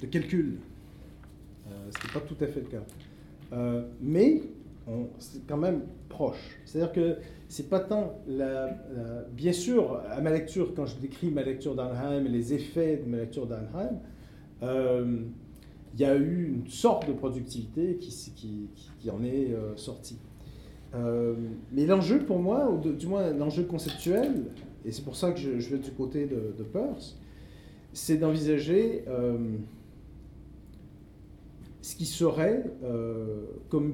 de calcul, euh, ce n'est pas tout à fait le cas. Euh, mais c'est quand même proche. C'est-à-dire que c'est pas tant la, Bien sûr, à ma lecture, quand je décris ma lecture d'Anheim et les effets de ma lecture d'Anheim, euh, il y a eu une sorte de productivité qui, en est sortie. mais l'enjeu pour moi, ou du moins l'enjeu conceptuel, et c'est pour ça que je, vais du côté de, de Peirce, c'est d'envisager euh, ce qui serait, euh, comme